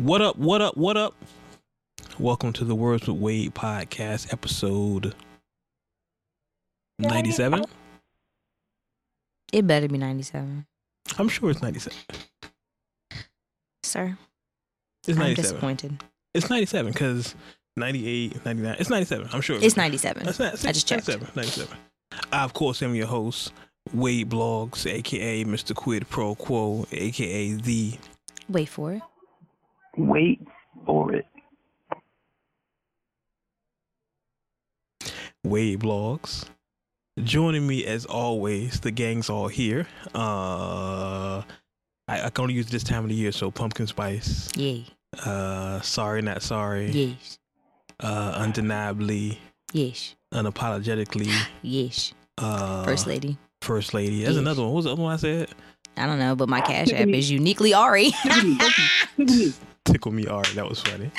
What up? What up? What up? Welcome to the Words with Wade podcast, episode ninety-seven. It better be 97. I'm sure it's ninety-seven. Sir, It's I'm disappointed. It's ninety-seven because 98, 99. It's ninety-seven. I'm sure. It's 97. That's not, I just checked. 97, 97. I, of course, am your host, Wade Blogs, aka Mr. Quid Pro Quo, aka the Wait for it. Wait for it. Wade Blogs. Joining me as always, the gang's all here. Uh, I, I can only use this time of the year, so pumpkin spice. Yay. Uh, sorry, not sorry. Yes. Uh, undeniably, Yes. unapologetically. Yes. Uh, First lady. First lady. That's Yes. another one. What was the other one I said? I don't know, but my cash app is uniquely Ari. Tickle me, Ari. That was funny.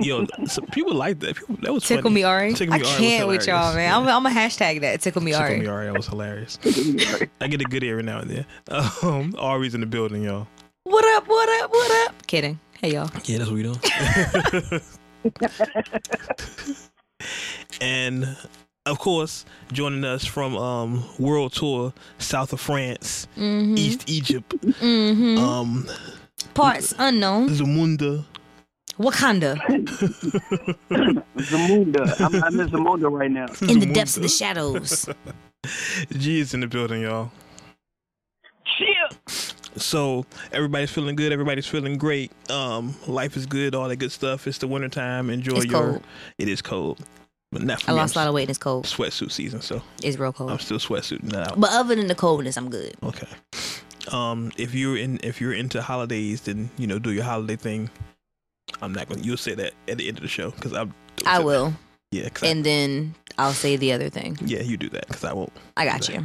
Yo, so people like that. People, that was Tickle funny. me Ari. Tickle I me Ari was can't with y'all, hilarious. man. I'm, I'm a hashtag that. Tickle me Tickle Ari. me, Ari. That was hilarious. I get a good every now and then. Um, Ari's in the building, y'all. What up? What up? What up? Kidding. Hey y'all. Yeah, that's what we doing. and of course, joining us from um, World Tour, South of France, Mm-hmm. East Egypt, Mm-hmm. um, Parts unknown. Zamunda. Wakanda. Zamunda. I'm, I'm in Zamunda right now. In the depths of the shadows. G is in the building, y'all. Shit. So everybody's feeling good. Everybody's feeling great. Um, life is good. All that good stuff. It's the wintertime. Enjoy It's your. cold. It is cold, but not for I me. lost a I'm lot of weight and it's cold. Sweatsuit season, so It's real cold. I'm still sweatsuiting out. But other than the coldness, I'm good. Okay. Um, if you're in, if you're into holidays, then you know do your holiday thing. I'm not gonna. You'll say that at the end of the show because I'm. I will. Yeah. 'cause I- And then I'll say the other thing. yeah, you do that because I won't. I got you.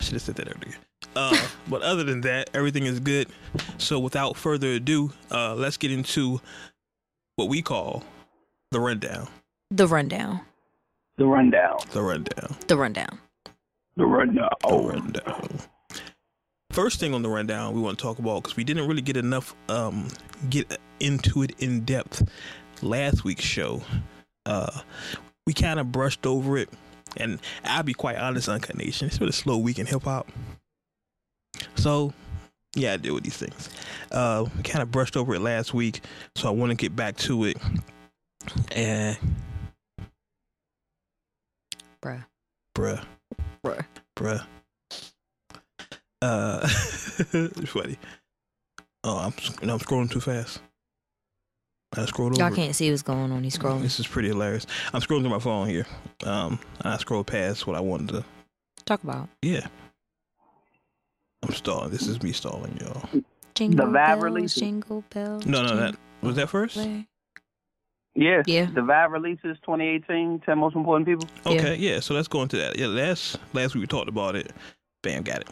Should have said that earlier. Uh, but other than that, everything is good. So without further ado, uh, let's get into what we call the rundown. The rundown. The rundown. The rundown. The rundown. The rundown. The rundown. First thing on the rundown we want to talk about because we didn't really get enough um, get into it in depth last week's show. Uh, we kind of brushed over it, and I'll be quite honest, Uncut Nation, it's been a slow week in hip hop. So, yeah, I deal with these things. Uh, we kind of brushed over it last week, so I want to get back to it. And, Bruh. bruh, Bruh. bruh. Uh, it's funny. Oh, I'm you know, I'm scrolling too fast. I scrolled over. Y'all can't see what's going on. He's scrolling. This is pretty hilarious. I'm scrolling through my phone here. Um, I scrolled past what I wanted to. Talk about. Yeah. I'm stalling. This is me stalling, y'all. Jingle Vibe bells, release? jingle bells. No, no, that was that first. way. Yeah. Yeah. The Vibe releases 2018. 10 most important people. Okay, yeah. So let's go into that. Yeah, last last week we talked about it. Bam, got it.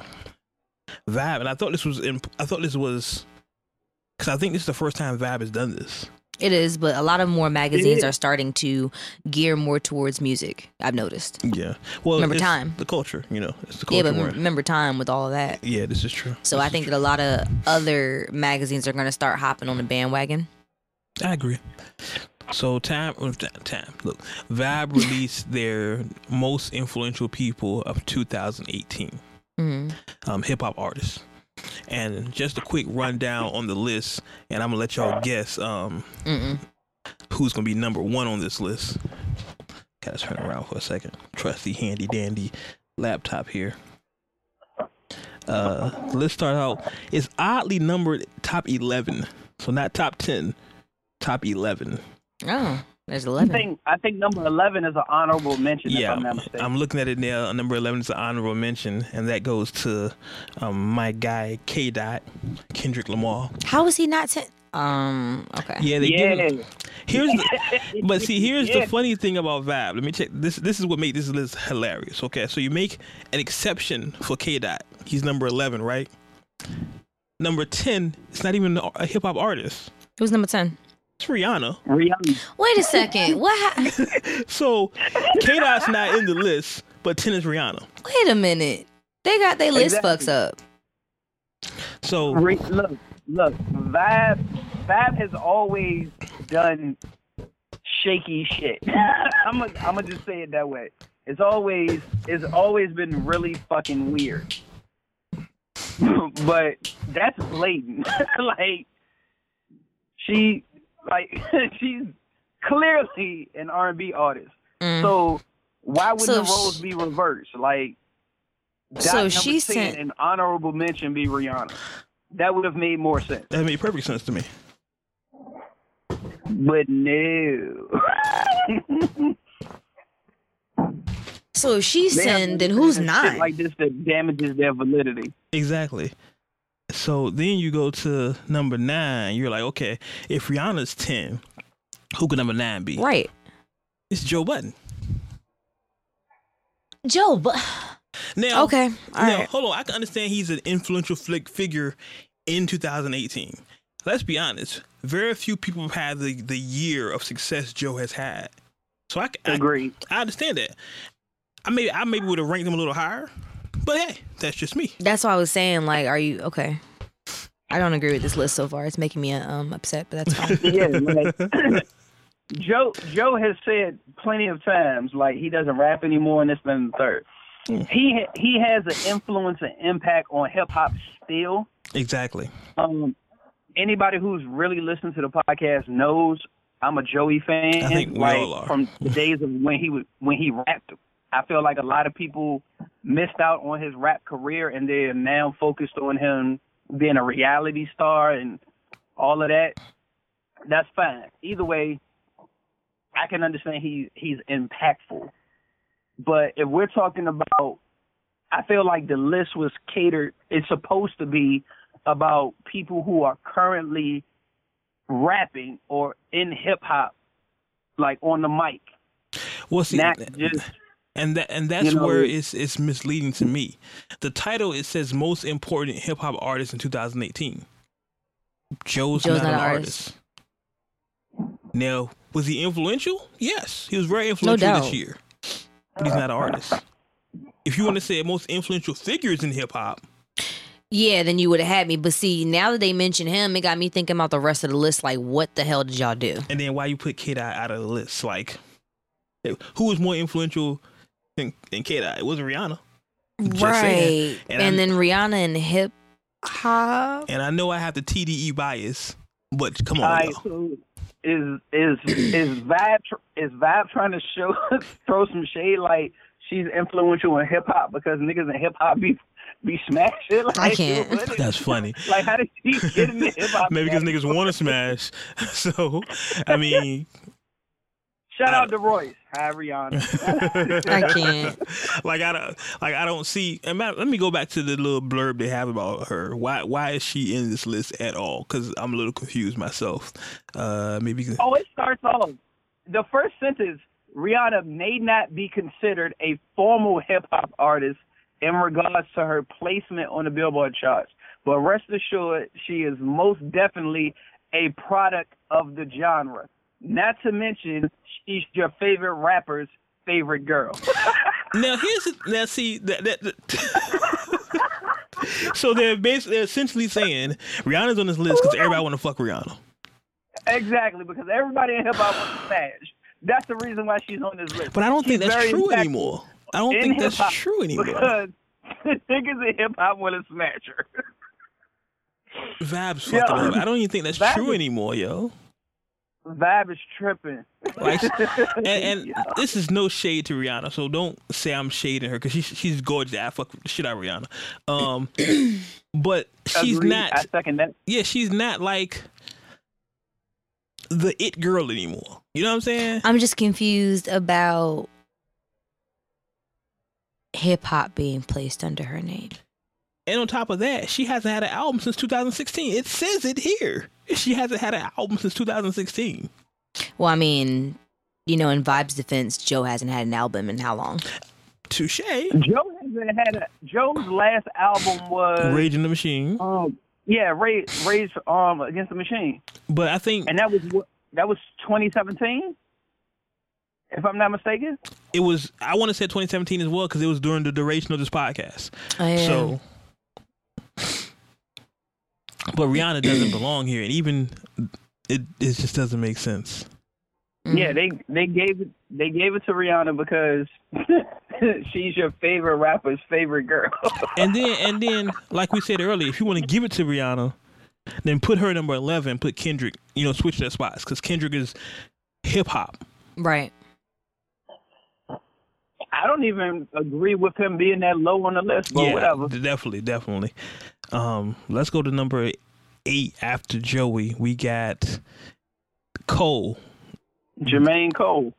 Vibe, and I thought this was. Imp- I thought this was because I think this is the first time Vibe has done this. It is, but a lot of more magazines are starting to gear more towards music. I've noticed. Yeah. Well, Remember time. The culture, you know, it's the Yeah, culture. but where- remember time with all of that. yeah, this is true. So This I think true. that a lot of other magazines are going to start hopping on the bandwagon. I agree. So time, uh, time. Look, Vibe released their most influential people of 2018, hmm um, hip hop artists, and just a quick rundown on the list, and I'm gonna let y'all guess um, who's gonna be number one on this list. Gotta turn around for a second. Trusty, handy dandy laptop here. Uh, let's start out. It's oddly numbered top 11, so not top 10, top 11. Oh, there's I 11. think I think number 11 is an honorable mention. Yeah, If I'm not mistaken. I'm looking at it now. Number 11 is an honorable mention, and that goes to um, my guy K. Dot, Kendrick Lamar. How is he not 10? Um, okay. Yeah, they give yeah. him. Here's the, but see, here's Yeah. the funny thing about Vibe. Let me check this. This is what made this list hilarious. Okay, so you make an exception for K. Dot. He's number 11, right? Number 10, it's not even a hip hop artist. Who's number 10? It's Rihanna. Rihanna. Wait a second. What? Ha- So K. Dot's not in the list, but 10 is Rihanna. Wait a minute. They got their list Exactly. fucks up. So Re- look, look, Vibe, Vibe has always done shaky shit. I'm gonna I'm gonna just say it that way. It's always it's always been really fucking weird. but that's blatant. like she like she's clearly an R&B artist. Mm. So why would So the roles sh- be reversed? Like So she 10 sent- an honorable mention be Rihanna. That would have made more sense. That made perfect sense to me. But no. so if she's They have sin, then who's not? Like this that damages their validity. Exactly. So then you go to number nine. You're like, okay, if Rihanna's ten, who could number nine be? right. It's Joe Budden. Joe, but Now, okay, all now right. hold on. I can understand he's an influential flick figure in 2018. Let's be honest. Very few people have had the, the year of success Joe has had. So I, I, Agreed. I understand that. I maybe I maybe would have ranked him a little higher, but hey, that's just me. That's why I was saying, like, are you okay? I don't agree with this list so far. It's making me um upset, but that's fine. yeah, like Joe Joe has said plenty of times like he doesn't rap anymore and this and the third. He he has an influence and impact on hip hop still. Exactly. Um, anybody who's really listened to the podcast knows I'm a Joey fan. I think we like all are. from the days of when he was when he rapped. I feel like a lot of people missed out on his rap career and they're now focused on him being a reality star and all of that. That's fine. Either way, I can understand he he's impactful. But if we're talking about I feel like the list was catered it's supposed to be about people who are currently rapping or in hip hop like on the mic. Well, see, Not just and that and that's you know- where it's it's misleading to me. The title it says most important hip hop artist in 2018. Joe's, Joe's not, not an an artist. Now, was he influential? Yes, he was very influential this year. But he's not an artist. If you want to say most influential figures in hip hop, yeah, then you would have had me. But see, now that they mention him, it got me thinking about the rest of the list. Like, what the hell did y'all do? and then why you put Kid Eye out of the list? Like, who was more influential than, than Kid Eye? It was Rihanna. Just right. saying. And, And I'm- then Rihanna and hip hop. And I know I have the TDE bias, but come on, all right, y'all. so is is is Vibe tr- is Vibe trying to show throw some shade like she's influential in hip hop because niggas in hip hop be be smashing? Like, I can't. what is- That's funny. Like how did she get into hip hop? Maybe because niggas want to smash. So, I mean, Shout out to Royce. Hi Rihanna. I can't. like I don't, like I don't see. And ma- let me go back to the little blurb they have about her. Why, why is she in this list at all? Because I'm a little confused myself. Uh, maybe. can- Oh, it starts off. The first sentence Rihanna may not be considered a formal hip hop artist in regards to her placement on the Billboard charts, but rest assured, she is most definitely a product of the genre. Not to mention, she's your favorite rapper's favorite girl. Now here's the- now see that, that, that- so they're basically they're essentially saying Rihanna's on this list because everybody want to fuck Rihanna. exactly, because everybody in hip hop wants to smash. That's the reason why she's on this list. But I don't think that's true anymore. I don't think that's true anymore. Because niggas in hip hop want to smash her. Vibes Yeah. fucking up. I don't even think that's Vibes true anymore, yo. Vibe is tripping. Like, and, and Yeah. this is no shade to Rihanna, so don't say I'm shading her because she's she's gorgeous. I fuck the shit out of Rihanna. Um, but she's Agreed. not. I second that. Yeah, she's not like the it girl anymore. You know what I'm saying? I'm just confused about hip hop being placed under her name. And on top of that, she hasn't had an album since 2016. It says it here. She hasn't had an album since 2016. Well, I mean, you know, in Vibe's defense, Joe hasn't had an album in how long? Touche. Joe hasn't had a Joe's last album was Rage and the Machine. um yeah Rage Rage um Against the Machine, But I think and that was what that was 2017, if I'm not mistaken. it was, I want to say 2017 as well because it was during the duration of this podcast. Oh, yeah. So But Rihanna doesn't belong here, and even it it just doesn't make sense. Mm. Yeah, they they gave it they gave it to Rihanna because she's your favorite rapper's favorite girl. And then and then, like we said earlier, if you want to give it to Rihanna, then put her number eleven, put Kendrick. You know, switch their spots because Kendrick is hip hop. Right. I don't even agree with him being that low on the list, but yeah, whatever. definitely, definitely. Um, let's go to number eight after Joey. We got Cole. Jermaine Cole.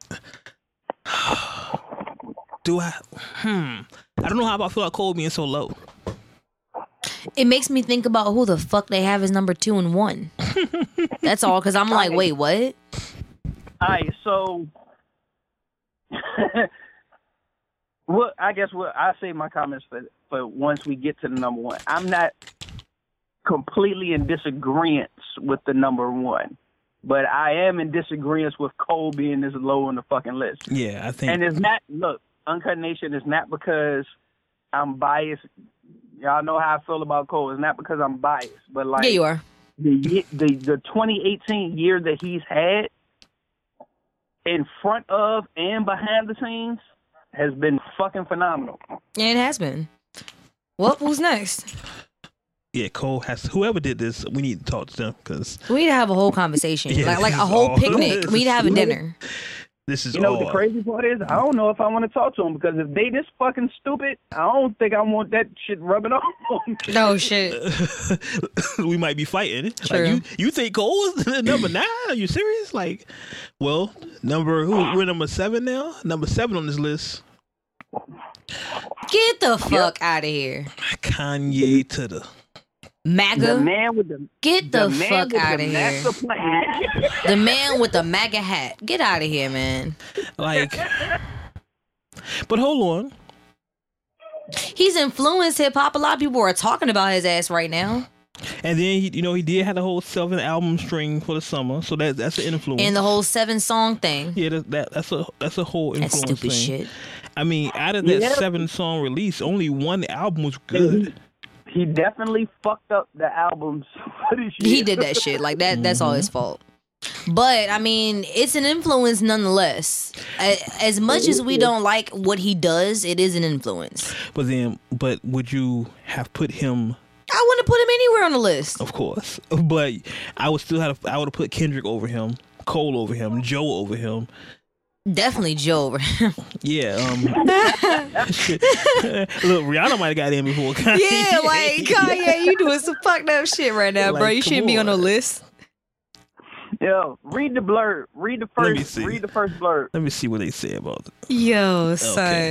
Do I? Hmm. I don't know how I feel about Cole being so low. It makes me think about who the fuck they have as number two and one. That's all. Because I'm like, wait, what? All right, so well, I guess what I say my comments for for once we get to the number one. I'm not completely in disagreement with the number one, but I am in disagreement with Cole being this low on the fucking list. Yeah, I think. And it's not look, Uncut Nation is not because I'm biased. Y'all know how I feel about Cole. It's not because I'm biased, but like Yeah, you are. the the the 2018 year that he's had in front of and behind the scenes has been fucking phenomenal. Yeah, it has been. Well, who's next? yeah, Cole has. Whoever did this, we need to talk to them because We need to have a whole conversation, Yeah, like like a whole all- picnic. We need to have a dinner. this is You know all. the crazy part is? I don't know if I want to talk to him because if they this fucking stupid, I don't think I want that shit rubbing off on me. No shit. we might be fighting. True. Like you, you think Cole is number nine? Are you serious? Like, well, number who? We're number seven now. Number seven on this list. Get the fuck out of here, Kanye to the. The MAGA. man with the Get the, man fuck with out of the here. The man with the MAGA hat. Get out of here, man. Like, but hold on. He's influenced hip hop. A lot of people are talking about his ass right now. And then he, you know, he did have the whole seven album string for the summer, so that that's an influence. And the whole seven song thing. yeah, that, that that's a that's a whole That influence stupid thing. shit. I mean, out of that Yeah. seven song release, only one album was good. he definitely fucked up the albums for this year. He did that shit. Like that. That's all mm-hmm. his fault. But I mean, it's an influence nonetheless. As much as we don't like what he does, it is an influence. But then, but would you have put him? I wouldn't put him anywhere on the list. Of course, but I would still have. I would have put Kendrick over him, Cole over him, Joe over him. Definitely Joe. Yeah. Um. Look, Rihanna might have got in before. Kanye. yeah, like Kanye, you doing some fucked up shit right now, bro. You shouldn't be on the list. Yo, read the blurb. Read the Let me first. see. Read the first blurb. Let me see what they say about it. Yo, Okay.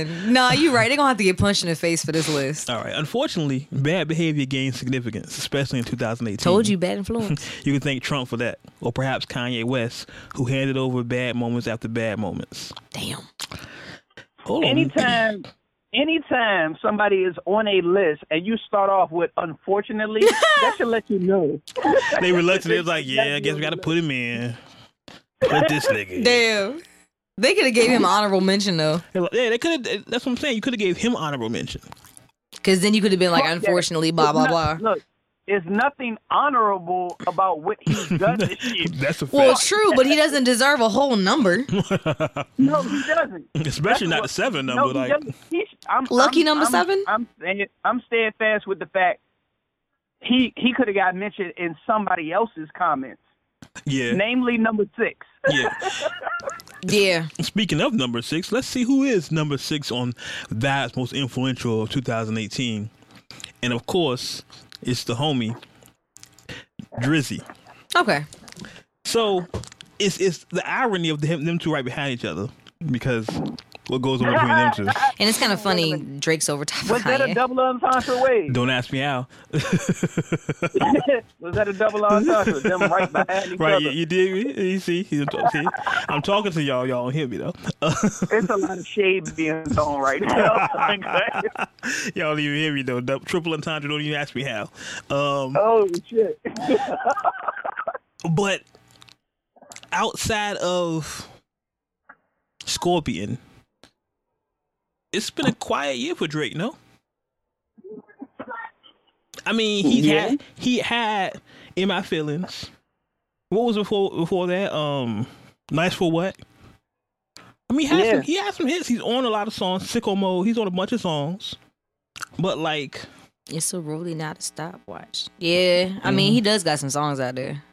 son. Nah, you right. They're gonna have to get punched in the face for this list. All right. Unfortunately, bad behavior gained significance, especially in 2018. Told you, bad influence. You can thank Trump for that, or perhaps Kanye West, who handed over bad moments after bad moments. Damn. Hold on. Anytime, anytime somebody is on a list and you start off with "unfortunately," that should let you know. They reluctant. They was like, "Yeah, I guess we got to put him in. Put this nigga." in." Damn. They could have gave him honorable mention though, Yeah, they could have. That's what I'm saying. You could have gave him honorable mention. because then you could have been like, unfortunately, blah blah blah. Look, there's nothing honorable about what he's done this year. That's a Well, fact. true, but he doesn't deserve a whole number. No, he doesn't. Especially That's not the what- seven No, number. he like, doesn't. I'm, Lucky I'm- number I'm- seven? I'm I'm steadfast with the fact he he could have got mentioned in somebody else's comments, yeah, namely number six. yeah. Yeah. Speaking of number six, let's see who is number six on that's most influential of 2018, and of course, it's the homie Drizzy. Okay. So it's it's the irony of them them two right behind each other because what goes on between them two. And it's kind of funny. Drake's over top of Was that a double entendre way? Don't ask me how. Was that a double entendre? Them right behind each right, other. you, you did. You see, you talk- see, I'm talking to y'all. Y'all don't hear me though. It's a lot of shade being thrown right now. y'all don't even hear me though. Dou- Triple entendre. Don't even ask me how. Um, oh shit! but outside of Scorpion, it's been a quiet year for Drake. No. I mean, he Yeah. had he had in my feelings. What was before before that? Um, nice for what? I mean, he has Yeah. some, he has some hits. He's on a lot of songs. Sicko mode. He's on a bunch of songs. But like, It's a really not a stopwatch. Yeah, I mean he does got some songs out there.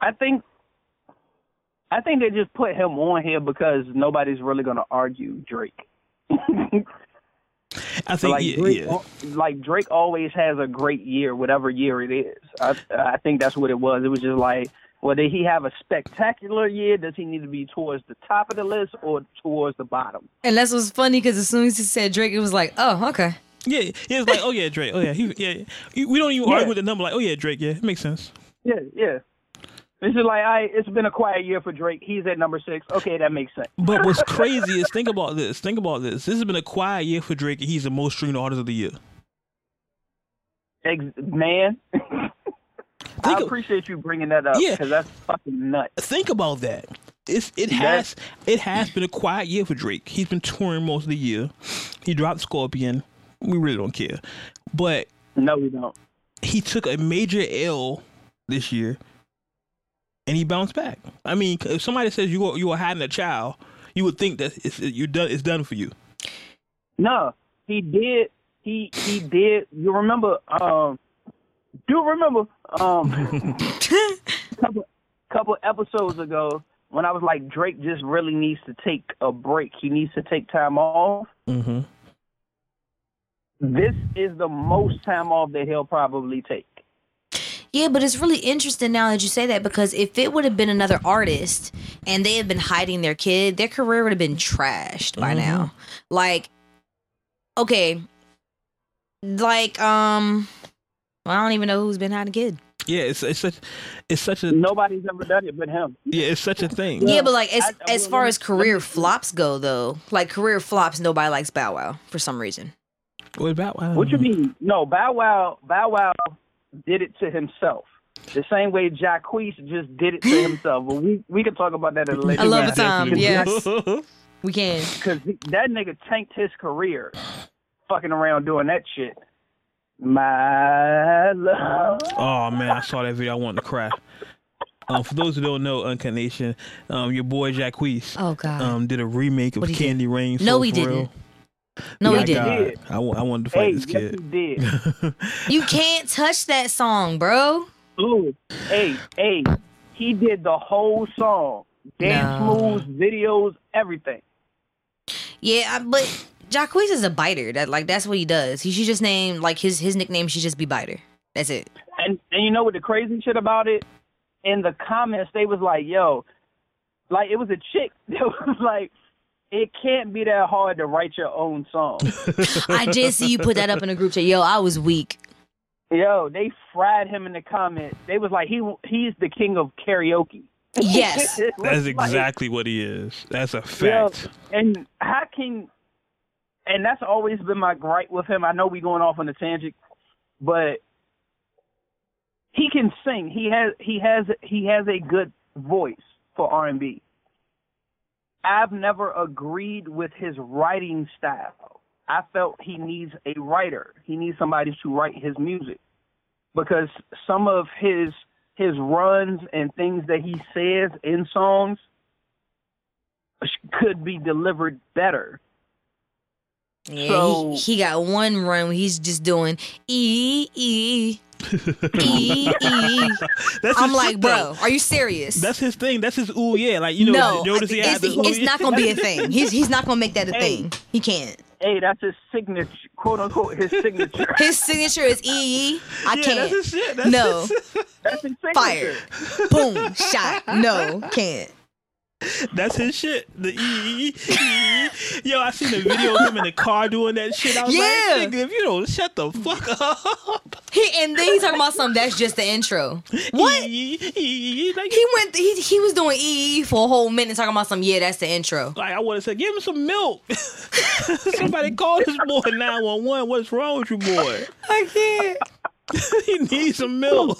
I think I think they just put him on here because nobody's really gonna argue Drake. I think like yeah, Drake, yeah. like Drake always has a great year, whatever year it is. I I think that's what it was. It was just like, well, did he have a spectacular year? Does he need to be towards the top of the list or towards the bottom? And that's what's funny because as soon as he said Drake, it was like, oh, okay. Yeah, yeah, it's like, oh yeah, Drake. Oh yeah, he, yeah. We don't even Yeah. argue with the number. Like, oh yeah, Drake. Yeah, it makes sense. Yeah, yeah. It's just like I. It's been a quiet year for Drake. He's at number six. Okay, that makes sense. But what's crazy is think about this. Think about this. This has been a quiet year for Drake, he's the most streamed artist of the year. Ex- man, I appreciate you bringing that up Yeah. because that's fucking nuts. think about that. It's it That- has it has been a quiet year for Drake. He's been touring most of the year. He dropped Scorpion. We really don't care, but No, we don't. he took a major L this year, and he bounced back. I mean, if somebody says you are, you are hiding a child, you would think that it's you done. It's done for you. No, he did. He he did. You remember? Um, do remember? Um, couple couple episodes ago when I was like Drake just really needs to take a break. He needs to take time off. Mm-hmm. This is the most time off that he'll probably take. Yeah, but it's really interesting now that you say that because if it would have been another artist and they had been hiding their kid, their career would have been trashed by now. Like, okay, like um, I don't even know who's been hiding a kid. Yeah, it's it's such it's such a Nobody's ever done it but him. yeah, it's such a thing. Yeah, but like as I- I- as far as career flops go, though, like career flops, nobody likes Bow Wow for some reason. What about wow? What you mean? No, Bow Wow. Bow Wow did it to himself. The same way Jacquees just did it to himself. But we we can talk about that at a later I love time. a time, yes. We can. Because that nigga tanked his career fucking around doing that shit. My love. Oh man, I saw that video. I wanted to cry. Um, for those who don't know, Uncut Nation, um, your boy Jacquees Oh God. um, did a remake of What'd he do? Candy Rain. No, So he didn't. Real. No, My he didn't. God, did. I, I wanted to fight Hey, this yes, he kid. did. You can't touch that song, bro. Ooh, hey, hey, he did the whole song, dance No. moves, videos, everything. Yeah, I- but Jacquees is a biter. That like that's what he does. He should just name like his his nickname should just be biter. That's it. And and you know what the crazy shit about it? In the comments, they was like, "Yo, like it was a chick that was like." It can't be that hard to write your own song. I did see you put that up in a group chat. Yo, I was weak. Yo, they fried him in the comments. They was like, he he's the king of karaoke. Yes. It was That's like, exactly what he is. That's a yo, fact. and how can, and that's always been my gripe with him. I know we going off on a tangent, but he can sing. He has he has he has a good voice for R and B. I've never agreed with his writing style. I felt he needs a writer. He needs somebody to write his music because some of his his runs and things that he says in songs could be delivered better. Yeah, So- he, he got one run where he's just doing e e e e. That's I'm like, shit, though. bro, are you serious? That's his thing. That's his ooh yeah. Like you know, no, notice it's, this ooh, it's not gonna be a thing. He's he's not gonna make that a Hey. thing. He can't. Hey, that's his signature, quote unquote, his signature. His signature is e e. I Yeah, can't. that's his shit. That's No. his, That's his signature. Fire. Boom. Shot. No, can't. That's his shit. The e, e, e, e. Yo, I seen the video of him in the car doing that shit. I was Yeah. like, nigga, if you don't shut the fuck up. He and then he's talking about something that's just the intro. What? E, e, e, like, He went. He he was doing e e for a whole minute talking about some. Yeah, that's the intro. like I would have said, give him some milk. Somebody call this boy 911. What's wrong with you, boy? I can't. he needs some milk.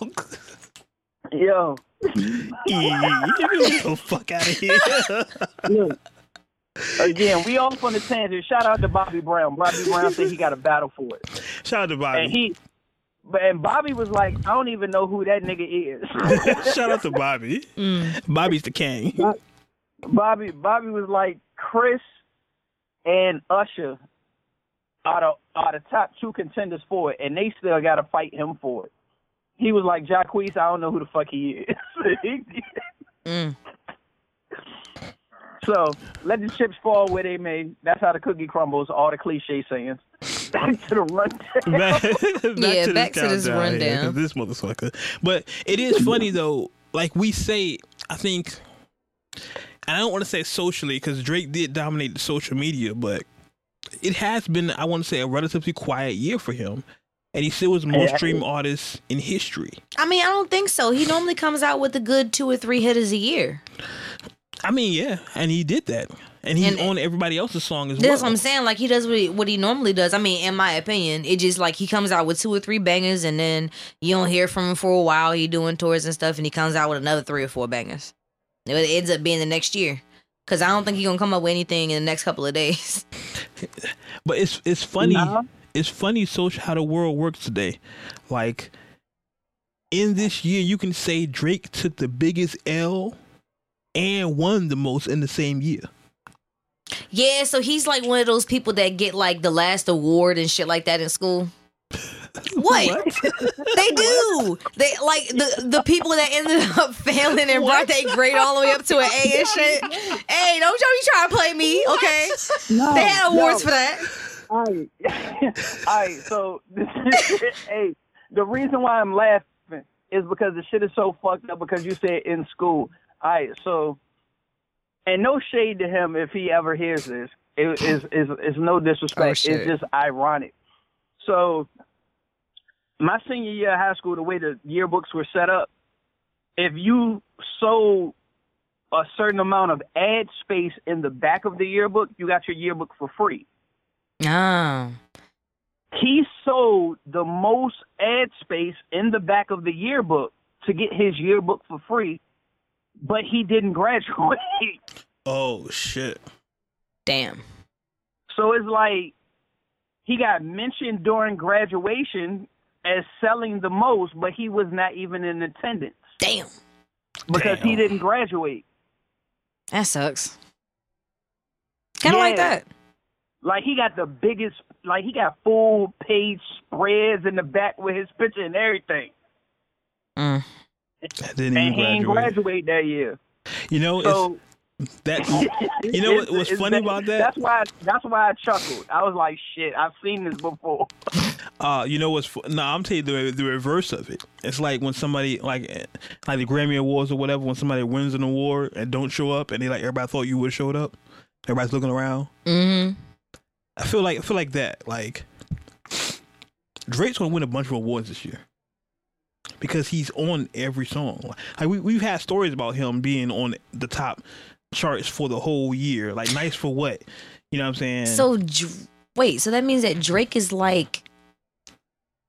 Yo, E, get the fuck out of here. look. Again, we off on the tangent. Shout out to Bobby Brown. Bobby Brown said he got a battle for it, Shout out to Bobby. and he but and Bobby was like, I don't even know who that nigga is. Shout out to Bobby. Mm. Bobby's the king. Bobby Bobby was like Chris and Usher are the are the top two contenders for it, and they still got to fight him for it. He was like Jacquees, I don't know who the fuck he is. Mm. so let the chips fall where they may. That's how the cookie crumbles. All the cliche sayings. Back to the rundown. back, Yeah, back to this countdown here, this motherfucker. But it is funny though. Like we say, I think, and I don't want to say socially because Drake did dominate the social media, but it has been, I want to say, a relatively quiet year for him, and he still was the most Yeah. streamed artist in history. I mean, I don't think so. He normally comes out with a good two or three hitters a year. I mean, yeah, and he did that, and he's And- on everybody else's song as That's well. That's what I'm saying. Like he does what he, what he normally does. I mean, in my opinion, it just like he comes out with two or three bangers, and then you don't hear from him for a while. He doing tours and stuff, and he comes out with another three or four bangers. It ends up being the next year. Cause I don't think he's gonna come up with anything in the next couple of days. But it's it's funny. Nah. It's funny social how the world works today. Like in this year, you can say Drake took the biggest L and won the most in the same year. Yeah, so he's like one of those people that get like the last award and shit like that in school. What? they do. They like the the people that ended up failing and brought their grade all the way up to an A and shit. Hey, don't y'all be trying to play me, okay? No, They had awards no. for that. All right. All right. So, hey, the reason why I'm laughing is because the shit is so fucked up because you said in school. All right. So, and no shade to him if he ever hears this. It is is is no disrespect. Oh, it's just ironic. So, my senior year of high school, the way the yearbooks were set up, if you sold a certain amount of ad space in the back of the yearbook, you got your yearbook for free Oh. he sold the most ad space in the back of the yearbook to get his yearbook for free, but he didn't graduate. Oh shit! Damn. so it's like he got mentioned during graduation as selling the most, but he was not even in attendance Damn. because he didn't graduate. That sucks. Kinda like that. Like he got the biggest, like he got full page spreads in the back with his picture and everything, Mm. I didn't and he even didn't graduate. graduate that year. You know, So. it's that. You know what- what's It's- funny it's- about that? That's why. That's why I chuckled. I was like, "Shit, I've seen this before." Uh, you know what's? fu- No, I'm telling you the the reverse of it. It's like when somebody like like the Grammy Awards or whatever. When somebody wins an award and don't show up, and they like everybody thought you would have showed up. Everybody's looking around. hmm I feel like I feel like that. Like Drake's gonna win a bunch of awards this year because he's on every song. Like we we've had stories about him being on the top charts for the whole year. Like nice for what? You know what I'm saying? So wait, so that means that Drake is like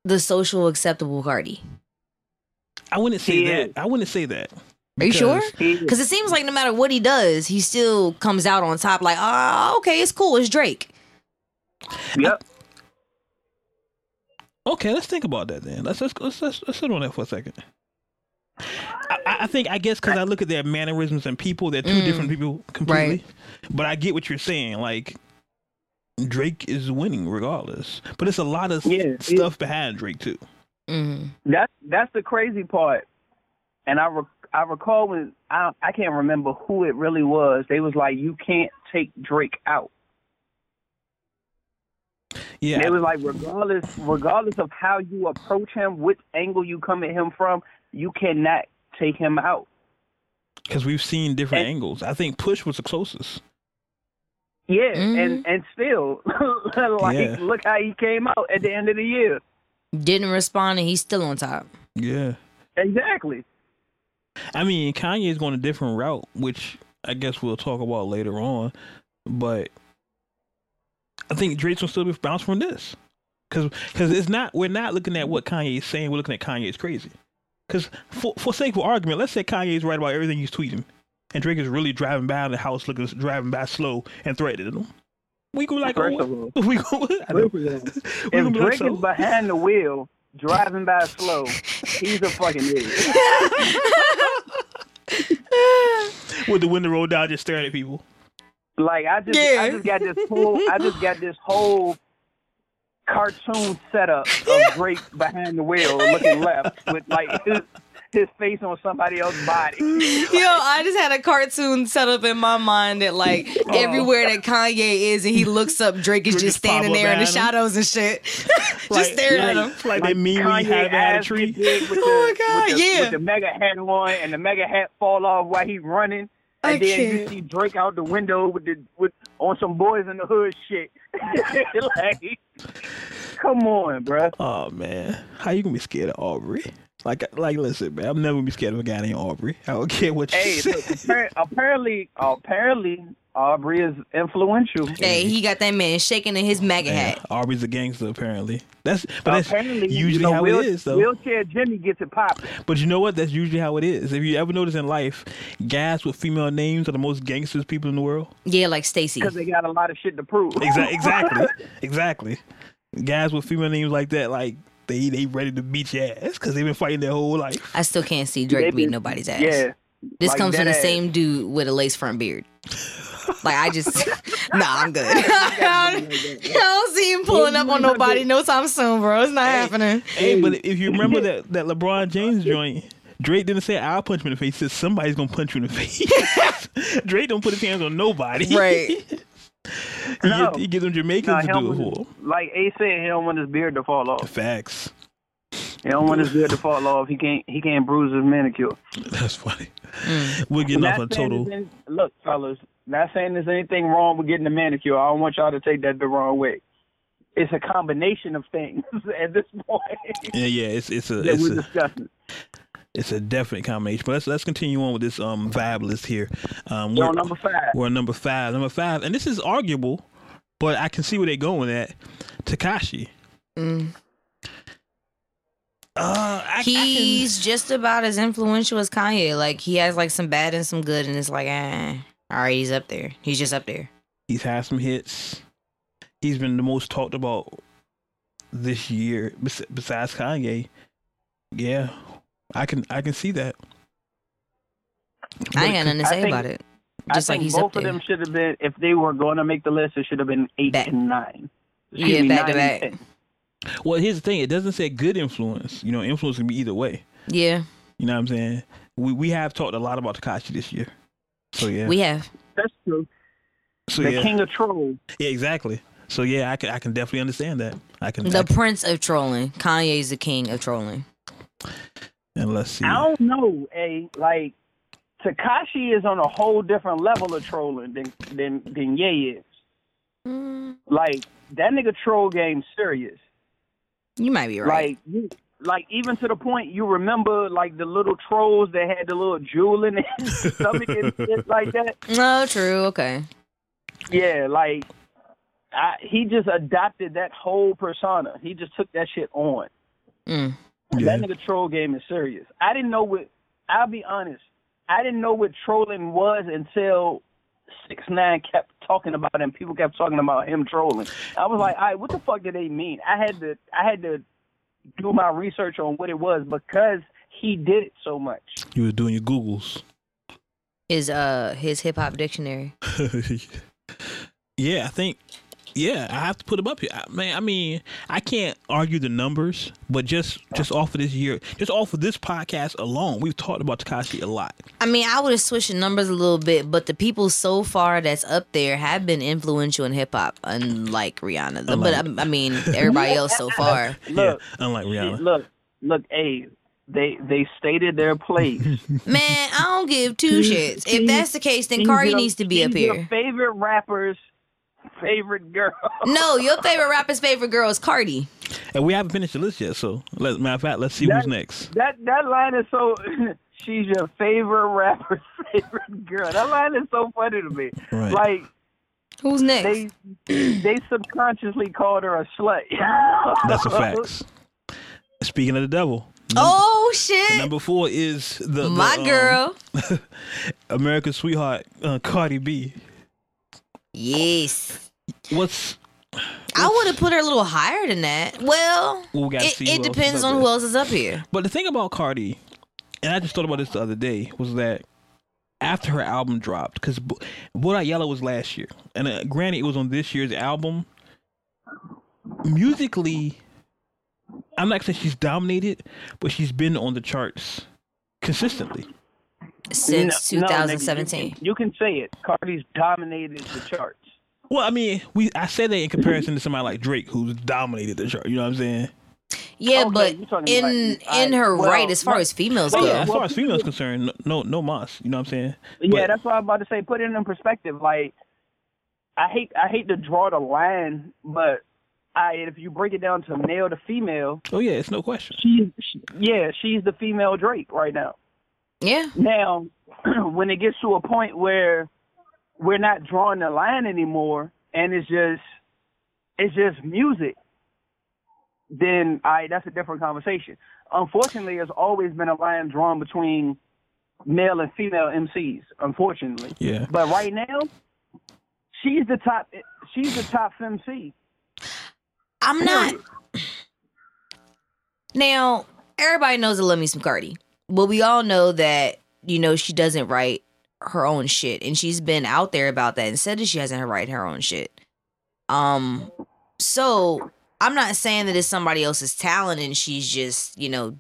the social acceptable Cardi. I wouldn't say He that. is. I wouldn't say that. Are you sure? because- Because it seems like no matter what he does, he still comes out on top. Like, oh, okay, it's cool. It's Drake. Yep. Okay, let's think about that then. Let's let's let's, let's, let's sit on that for a second. I, I- I think I guess because I look at their mannerisms and people, they're two Mm. different people completely. But I get what you're saying. Like Drake is winning regardless, but it's a lot of s- Yeah, it- stuff behind Drake too. Mm. That's that's the crazy part. And I rec- I recall when I I can't remember who it really was. They was like, "You can't take Drake out." Yeah, It was like regardless regardless of how you approach him, which angle you come at him from, you cannot take him out. because we've seen different And- angles. I think Push was the closest. Yeah, Mhm. and and still, like Yeah. look how he came out at the end of the year. Didn't respond, and he's still on top. Yeah, Exactly. I mean Kanye's going a different route, which I guess we'll talk about later on. But I think Drake's will still be bounced from this, because cause it's not we're not looking at what Kanye's saying. We're looking at Kanye's crazy. Because for for sake of argument, let's say Kanye's right about everything he's tweeting, and Drake is really driving by the house, looking driving by slow and threatening him. We go like, First oh, all, we go. I know. First of all, We if gonna like, Drake so? is behind the wheel, driving by slow. He's a fucking idiot. With the window rolled down, just staring at people. Like I just, Yeah. I just got this whole, I just got this whole cartoon setup of Drake behind the wheel, looking left, with like his, his face on somebody else's body. Yo, I just had a cartoon set up in my mind that like uh-huh. everywhere that Kanye is and he looks up, Drake is Drake just just standing up there in the him. shadows and shit. just Like- staring at him. Like that meme we Kanye had at a tree. get big with Oh my the, God, with the, yeah. with the MAGA hat on, and the MAGA hat fall off while he's running. I And then you see Drake out the window with the with on some boys in the hood shit. like, come on, bruh. Oh man, how you gonna be scared of Aubrey? Like, like, listen, man, I'm never gonna be scared of a guy named Aubrey. I don't care what you Hey, say. look, apparently, apparently, Aubrey is influential. Hey, he got that man shaking in his MAGA Yeah, hat. Aubrey's a gangster, apparently. That's but that's apparently, usually you know, how wheel- it is, though. Wheelchair Jimmy gets it popping. But you know what? That's usually how it is. If you ever notice in life, guys with female names are the most gangsters people in the world. Yeah, like Stacy. because they got a lot of shit to prove. Exactly, exactly, exactly. Guys with female names like that, like they they ready to beat your ass because they've been fighting their whole life. I still can't see Drake beat nobody's ass. Yeah. This like comes from the ass. same dude with a lace front beard. Like I just, nah, I'm good. I don't see him pulling up on nobody no time soon, bro. It's not happening. Hey, but if you remember that that LeBron James joint, Drake didn't say I'll punch him in the face. He said somebody's gonna punch you in the face. Drake don't put his hands on nobody. Right. he, No. get, he get them Jamaicans Nah, to do it for him. like A said, he don't want his beard to fall off. Facts. He don't want his beard to fall off. He can't. He can't bruise his manicure. That's funny. We're getting off a total. there's any- look, fellas. Not saying there's anything wrong with getting a manicure. I don't want y'all to take that the wrong way. It's a combination of things at this point Yeah, yeah. It's it's a that it's we're a discussing. it's a definite combination. But let's let's continue on with this um vibe list here. Um, We're we're, on number five. we're on number five. Number five, and this is arguable, but I can see where they're going at. Tekashi. Mm. Uh, I, I He's just about as influential as Kanye. Like he has like some bad and some good, and it's like, eh, all right, he's up there. He's just up there. he's had some hits. He's been the most talked about this year, besides Kanye. Yeah, I can I can see that. I ain't got nothing to say think- about it. I Just think like he's both up of there. them should have been. If they were going to make the list, it should have been eight Back- and nine. Excuse Yeah, me, back to nine and back. 10. Well, here's the thing: it doesn't say good influence. You know, influence can be either way. Yeah, You know what I'm saying? We we have talked a lot about Tekashi this year. So yeah. we have. That's true. so the yeah. king of trolls. Yeah, exactly. So yeah, I can I can definitely understand that. I can. The I can- prince of trolling. Kanye's the king of trolling. and let's see. I don't know, a like Tekashi is on a whole different level of trolling than than than Ye is. Mm, Like that nigga troll game serious. You might be right. Like like even to the point you remember like the little trolls that had the little jewel in their stomach and shit like that. no, true. Okay. Yeah, like I, he just adopted that whole persona. He just took that shit on. Mm. Yeah. That nigga troll game is serious. I didn't know what. I'll be honest. I didn't know what trolling was until six nine kept talking about it and people kept talking about him trolling. I was like, all right, what the fuck did they mean? I had to. I had to do my research on what it was because he did it so much. You were doing your googles. His uh his hip hop dictionary. yeah, I think. Yeah, I have to put him up here. I- Man, I mean, I can't argue the numbers, but just just off of this year, just off of this podcast alone, we've talked about Tekashi a lot. I mean, I would have switched the numbers a little bit, but the people so far that's up there have been influential in hip hop, unlike Rihanna. But I, I mean, everybody else so far. Look, yeah, unlike Rihanna. look, look, hey, they they stated their place. Man, I don't give two shits. If that's the case, then He's Cardi needs to be up he's Your here. favorite rapper's favorite girl. No, your favorite rapper's favorite girl is Cardi. And we haven't finished the list yet, so let, matter of fact, let's see That- who's next. That that line is so. She's your favorite rapper's favorite girl. That line is so funny to me. Right. Like Who's next? they they subconsciously called her a slut. That's a fact. Speaking of the devil, oh shit, number four is the, the, my um, girl. America's sweetheart, uh, Cardi B. Yes, What's I would have put her a little higher than that. Well, Well, we gotta it, it depends up on who else is up here. But the thing about Cardi, and I just thought about this the other day, was that after her album dropped, because Bodak Yellow was last year, and uh, granted it was on this year's album. Musically, I'm not saying she's dominated, but she's been on the charts consistently. Since No- no, nigga, 2017. you, can, you can say it. Cardi's dominated the charts. Well, I mean, we I said that in mm-hmm. comparison to somebody like Drake, who's dominated the chart. You know what I'm saying? yeah, Okay, but in like- in I- her well, right, as far no- as females But go, yeah, as far as females concerned, no, no, no mas. You know what I'm saying? Yeah, But- that's what I'm about to say. Put it in perspective. Like, I hate I hate to draw the line, but I if you break it down to male to female, Oh yeah, it's no question. she's she, yeah, she's the female Drake right now. yeah, Now, when it gets to a point where we're not drawing the line anymore, and it's just it's just music, then I that's a different conversation. Unfortunately, there's always been a line drawn between male and female MCs. Unfortunately, Yeah. but right now, she's the top. She's the top MC. I'm not. Now, everybody knows I love me some Cardi, but we all know that you know she doesn't write her own shit, and she's been out there about that and said that she hasn't write her own shit. Um, so I'm not saying that it's somebody else's talent and she's just you know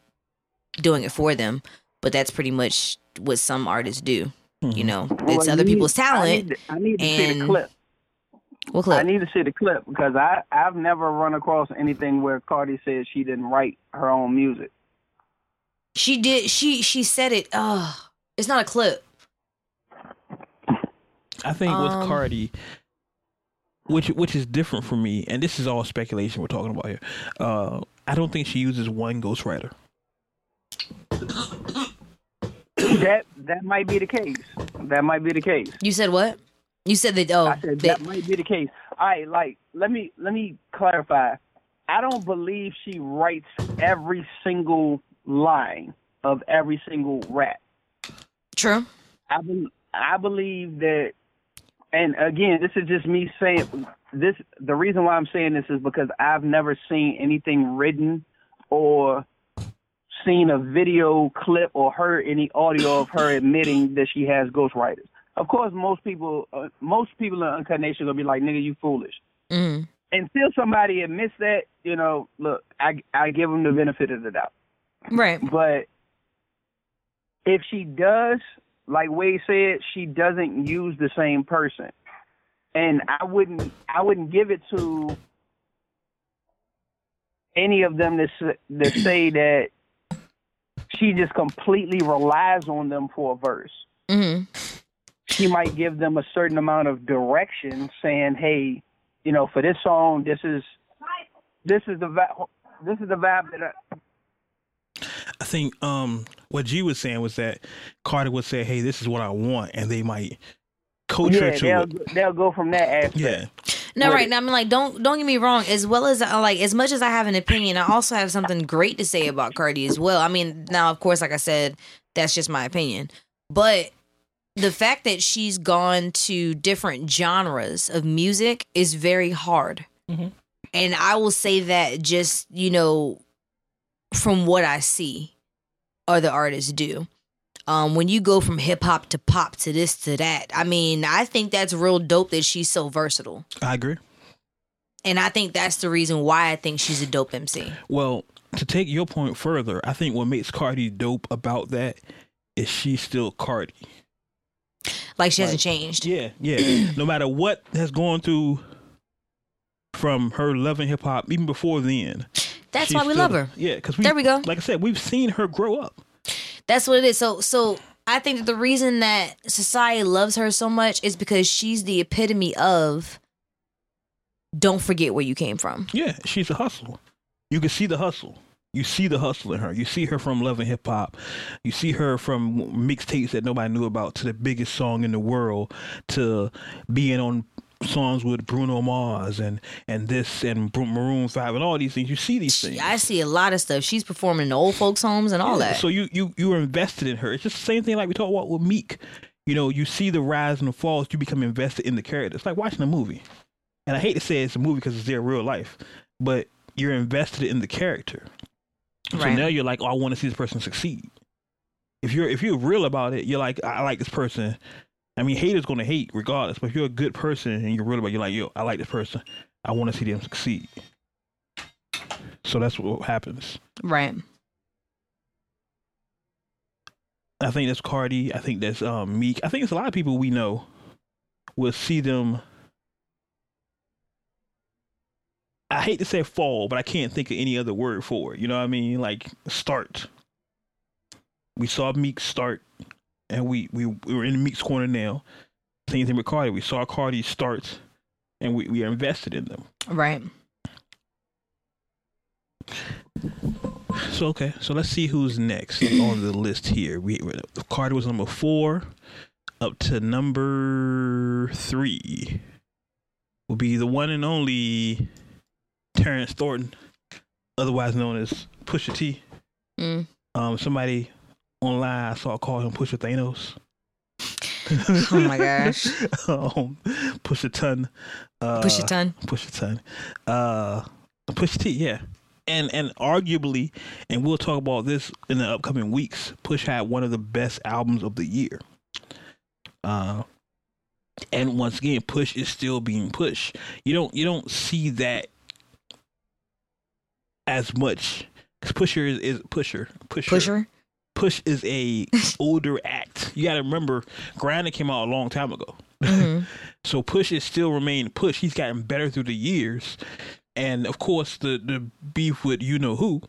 doing it for them, but that's pretty much what some artists do. You know, it's Well, other you people's need- I talent. need to, I need to see the clip. What clip? I need to see the clip because I I've never run across anything where Cardi said she didn't write her own music. She did. She she said it. Oh, it's not a clip. I think with Um, Cardi, which which is different for me, and this is all speculation we're talking about here. Uh, I don't think she uses one ghostwriter. that that might be the case. That might be the case. You said what? You said that. Oh, I said that, that might be the case. All right, like let me let me clarify. I don't believe she writes every single line of every single rap. true. I be, I believe that, and again, this is just me saying this. The reason why I'm saying this is because I've never seen anything written or seen a video clip or heard any audio of her admitting that she has ghostwriters. Of course, most people, uh, most people in Uncut Nation gonna be like, "Nigga, you foolish." Mm. Until somebody admits that, you know, look, I I give them the benefit of the doubt. Right. But if she does, like Wade said, she doesn't use the same person. And I wouldn't I wouldn't give it to any of them that s- that say that she just completely relies on them for a verse. hmm She might give them a certain amount of direction, saying, "Hey, you know, for this song, this is this is the vi- this is the vibe that I, I think um, what G was saying was that Cardi would say, "Hey, this is what I want," and they might coach her to they'll it. they'll go from that aspect. Yeah, No, With right it. now, I mean, like, don't don't get me wrong. As well as like, as much as I have an opinion, I also have something great to say about Cardi as well. I mean, now, of course, like I said, that's just my opinion, but the fact that she's gone to different genres of music is very hard, Mm-hmm. and I will say that just you know, from what I see, other artists do. Um, when you go from hip hop to pop to this to that, I mean, I think that's real dope that she's so versatile. I agree. And I think that's the reason why I think she's a dope MC. Well, to take your point further, I think what makes Cardi dope about that is she's still Cardi. Like she hasn't changed. Yeah, yeah. no matter what has gone through from her loving hip hop, even before then. That's why we still- love her. Yeah, because we, There we go. Like I said, we've seen her grow up. That's what it is. So so I think that the reason that society loves her so much is because she's the epitome of don't forget where you came from. Yeah, she's a hustle. You can see the hustle. You see the hustle in her. You see her from Love and hip hop. You see her from mixtapes that nobody knew about to the biggest song in the world to being on songs with Bruno Mars and and this and Maroon Five and all these things. You see these things. I see a lot of stuff. She's performing in old folks' homes and all Yeah, that. So you you you are invested in her. It's just the same thing like we talk about with Meek. You know, you see the rise and the falls. You become invested in the character. It's like watching a movie. and I hate to say it's a movie because it's their real life, but you're invested in the character. So Right. now you're like, oh, I want to see this person succeed. If you're if you're real about it, you're like, I like this person. I mean, haters gonna hate regardless. But if you're a good person and you're real about, it, you're like, yo, I like this person. I want to see them succeed. So that's what happens. Right. I think that's Cardi. I think that's um, Meek. I think it's a lot of people we know will see them. I hate to say fall, but I can't think of any other word for it. You know what I mean? Like start. We saw Meek start, and we we, we were in the Meek's corner now. Same thing with Cardi. We saw Cardi starts, and we, we are invested in them. Right. So okay, so let's see who's next on the list here. We Carter was number four, up to number three. Will be the one and only Terrence Thornton, otherwise known as Pusha T. Mm. Um, somebody online so I saw call him Pusha Thanos. Oh my gosh. um, push a ton. Uh, Push a ton. Push a ton. Uh, Push T, yeah. And and arguably, and we'll talk about this in the upcoming weeks. Push had one of the best albums of the year. Uh, and once again, Push is still being pushed. You don't you don't see that as much. Cause Pusher is, is Pusher. Pusher. Pusher. Push is a older act. You got to remember, Grinder came out a long time ago. hmm So Push is still remained Push. He's gotten better through the years, and of course, the the beef with you know who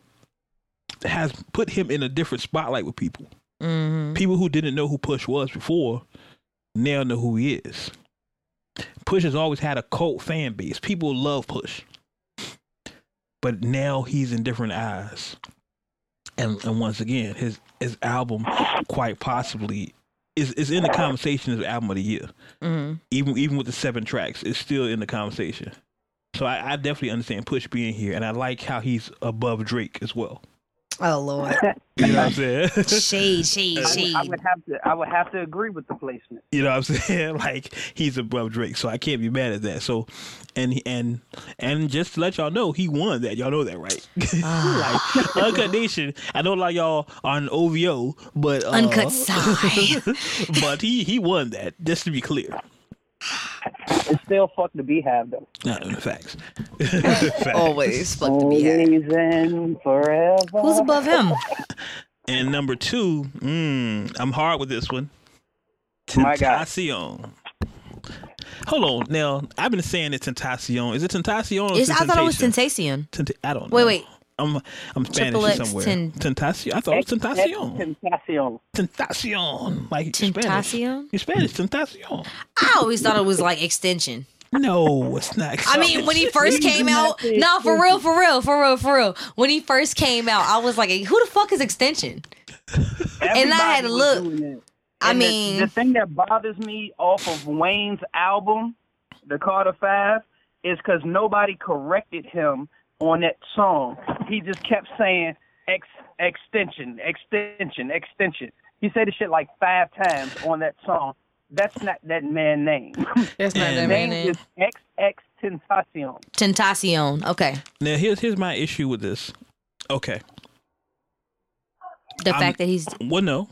has put him in a different spotlight with people. hmm People who didn't know who Push was before now know who he is. Push has always had a cult fan base. People love Push, but now he's in different eyes. And and once again, his his album quite possibly is is in the conversation as album of the year hmm even even with the seven tracks, it's still in the conversation. So I, I definitely understand Push being here, and I like how he's above Drake as well. Oh Lord. You know what I'm saying? Shade, shade, I would, I would have to I would have to agree with the placement. you know what I'm saying? Like he's above Drake, so I can't be mad at that. So, and and and just to let y'all know, he won that. Y'all know that, right? like Uncut Nation. I know a lot of y'all are on OVO, but uh, Uncut side. but he he won that. Just to be clear. It's still fuck the Beehive though. No, facts. facts. Always fuck the beehive. Always and forever. Who's above him? And number two, mm, I'm hard with this one. My God. Tentacion. Hold on. Now, I've been saying it's Tentacion. Is it Tentacion or It's, I thought it was Temptation? Tentacion. Tent- I don't know. Wait, wait. I'm I'm Spanish Triple X somewhere. ten- Tentacion. I thought it was Tentacion. Tentacion. Tentacion. Like Spanish. Tentacion? You're Spanish. Tentacion. I always thought it was like extension. No, it's not. I mean, when he first came out, no, for real, for real, for real, for real. When he first came out, I was like, "Who the fuck is extension?" And I had to look. I And the- mean- the, thing that bothers me off of Wayne's album, the Carter Five, is because nobody corrected him on that song. He just kept saying ex extension, extension, extension. He said the shit like five times on that song. That's not that man name. That's not that His man name is XX Tentacion. Tentacion. Okay, now here's here's my issue with this. Okay. the I'm- fact that he's Well, no,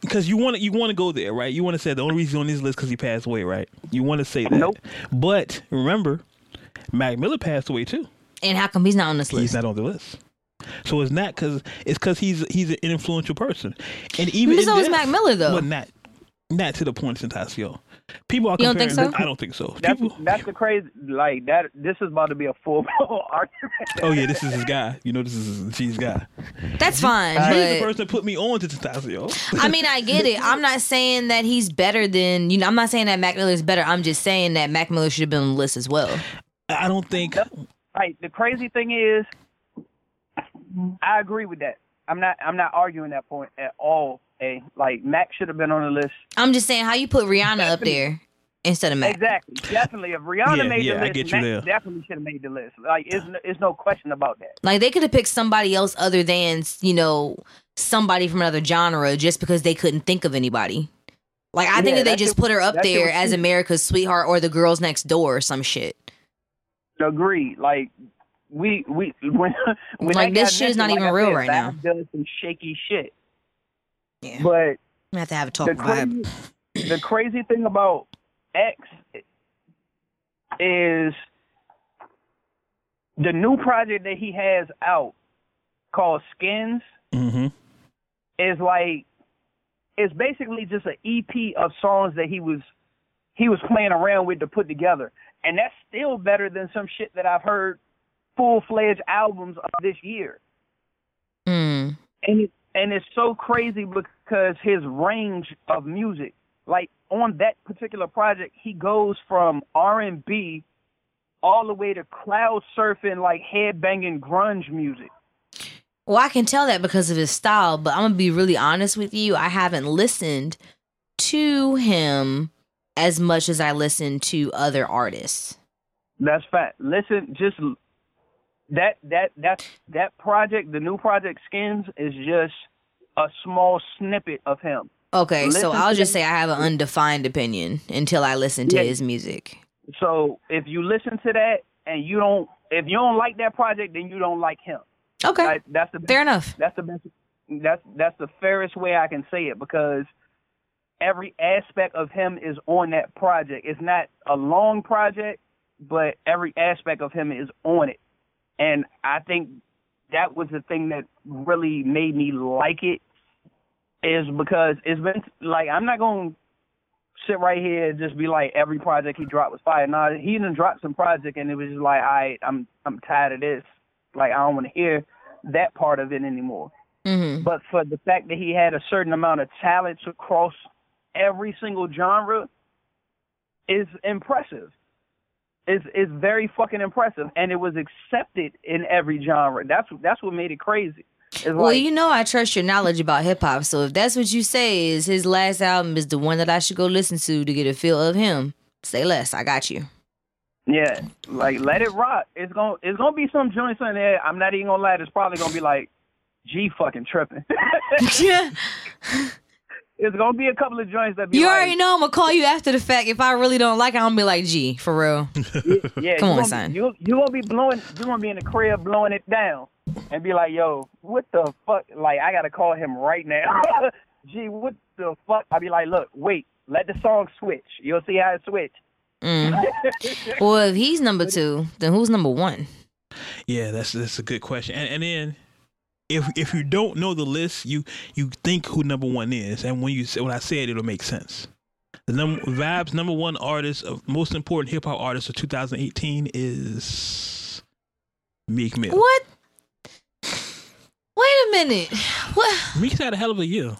because you want to you want to go there, right? You want to say the only reason he's on this list because he passed away, right? You want to say that. Nope. But remember, Mac Miller passed away too. And how come he's not on this list? He's not on the list. So it's not because it's because he's he's an influential person, and even But so in is Mac Miller, though. But not not to the point of Tentacion. People are You don't comparing. think so? I don't think so. That's People. that's the crazy like that. This is about to be a full blown argument. Oh yeah, this is his guy. You know, this is his guy. That's fine, He's the person that put me on to Tentacion. I mean, I get it. I'm not saying that he's better than you know. I'm not saying that Mac Miller is better. I'm just saying that Mac Miller should have been on the list as well. I don't think. Right. The crazy thing is, I agree with that. I'm not. I'm not arguing that point at all. A like Mac should have been on the list. I'm just saying how you put Rihanna up there instead of Mac. Exactly. Definitely. If Rihanna Yeah, made yeah, the list, get you Mac there. definitely should have made the list. Like, it's no, it's no question about that. Like they could have picked somebody else other than you know somebody from another genre just because they couldn't think of anybody. Like I think that they just put her up there as. America's sweetheart or the girls next door or some shit. Agreed. Like we we when when Like, this got shit is not like even I real said, right Vav Does some shaky shit, Yeah. but I have to have a talk the vibe. crazy, the crazy thing about X is the new project that he has out called Skins Mm-hmm. is like it's basically just an EP of songs that he was he was playing around with to put together, and that's still better than some shit that I've heard full fledged albums of this year. Mm. and it, and it's so crazy because his range of music, like on that particular project, he goes from R and B all the way to cloud surfing, like head banging grunge music. Well, I can tell that because of his style, but I'm gonna be really honest with you. I haven't listened to him as much as I listen to other artists. That's fact. Listen, just that that that that project, the new project Skins, is just a small snippet of him. Okay, so I'll just say I have an undefined opinion until I listen to Yeah. his music. So if you listen to that and you don't, if you don't like that project, then you don't like him. Okay, Like, that's the fair enough. That's the best. That's that's the fairest way I can say it because every aspect of him is on that project. It's not a long project, but every aspect of him is on it, and I think that was the thing that really made me like it. Is because it's been like I'm not gonna sit right here and just be like every project he dropped was fire. Nah, he done dropped some project and it was just like, all right, I'm I'm tired of this. Like I don't want to hear that part of it anymore. hmm But for the fact that he had a certain amount of talents across every single genre is impressive. Is is very fucking impressive, and it was accepted in every genre. That's that's what made it crazy. It's Well, like, you know I trust your knowledge about hip hop, so if that's what you say is his last album is the one that I should go listen to to get a feel of him, say less. I got you. Yeah, like let it rock. It's gonna it's gonna be some joints in there. I'm not even gonna lie. It's probably gonna be like G fucking tripping. yeah. it's gonna be a couple of joints that be You like, already know I'm gonna call you after the fact. If I really don't like it, I'm gonna be like, "Gee, for real. yeah, Come you on, gonna, son. You you gonna be blowing. You gonna be in the crib blowing it down and be like, yo, what the fuck? Like I gotta call him right now. Gee, what the fuck? I'll be like, look, wait, let the song switch. You'll see how it switch. Mm. well, if he's number two, then who's number one? Yeah, that's that's a good question. And, and then if if you don't know the list, you you think who number one is, and when you say when I say it, it'll make sense. The number Vibes number one artist of most important hip hop artist of 2018 is Meek Mill. What? Wait a minute. What? Meek's had a hell of a year.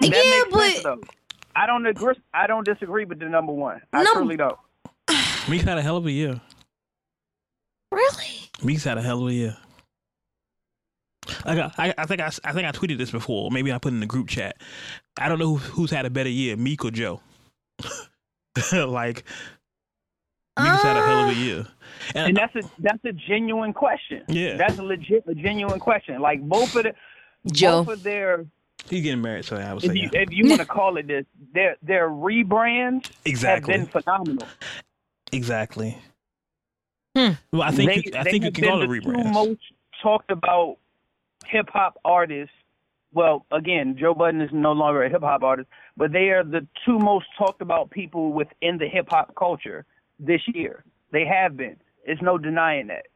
That Yeah, makes sense, but- though. I don't agree. I don't disagree with the number one. I No. truly don't. Meek's had a hell of a year. Really? Meek's had a hell of a year. I, got, I, I think I, I think I tweeted this before. Maybe I put it in the group chat. I don't know who, who's had a better year, Meek or Joe. like Meek's had a hell of a year. And And, that's a that's a genuine question. Yeah. that's a legit, a genuine question. Like both of the Joe. both of their he's getting married, so I was if saying you if you want to call it this, their their rebrands exactly, have been phenomenal. exactly. Hmm. Well, I think They- you, I think you can call it been the two rebrands. most talked about hip hop artists. Well, again, Joe Budden is no longer a hip hop artist, but they are the two most talked about people within the hip hop culture this year. They have been. There's no denying that.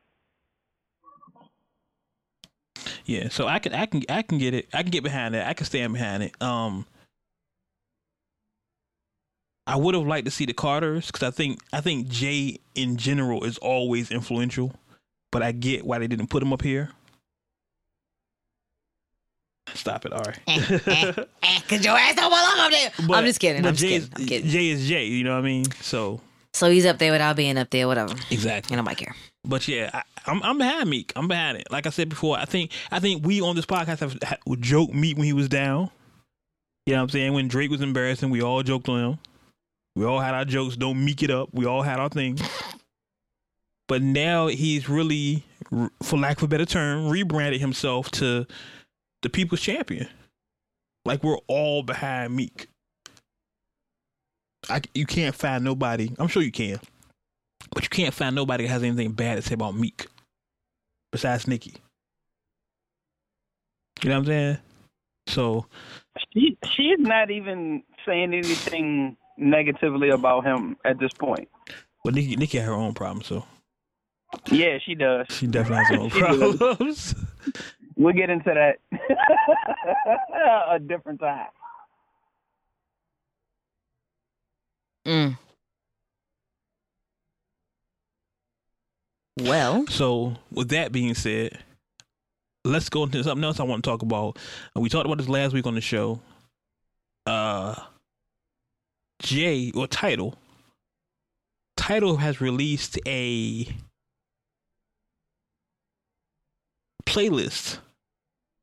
Yeah, so I can I can I can get it. I can get behind it. I can stand behind it. Um, I would have liked to see the Carters because I think I think Jay in general is always influential, but I get why they didn't put him up here. Stop it, all right. Eh, Cause your ass don't belong up there. I'm just kidding. I'm just kidding. is, I'm kidding. Jay is Jay. You know what I mean? So So he's up there without being up there, whatever. exactly. And nobody care. But yeah, I, I'm I'm behind Meek. I'm behind it. Like I said before, I think I think we on this podcast have, have would joke Meek when he was down. You know what I'm saying? When Drake was embarrassing, we all joked on him. We all had our jokes. Don't meek it up. We all had our things. But now he's really, for lack of a better term, rebranded himself to the people's champion. Like we're all behind Meek. I, you can't find nobody. I'm sure you can. But you can't find nobody that has anything bad to say about Meek besides Nikki. You know what I'm saying? So she she's not even saying anything negatively about him at this point. Well, Nikki Nikki had her own problems, so yeah, she does. She definitely has her own problems. we'll get into that a different time. Mm. Well, so with that being said, let's go into something else I want to talk about. We talked about this last week on the show. Uh, Jay or Tidal, Tidal has released a playlist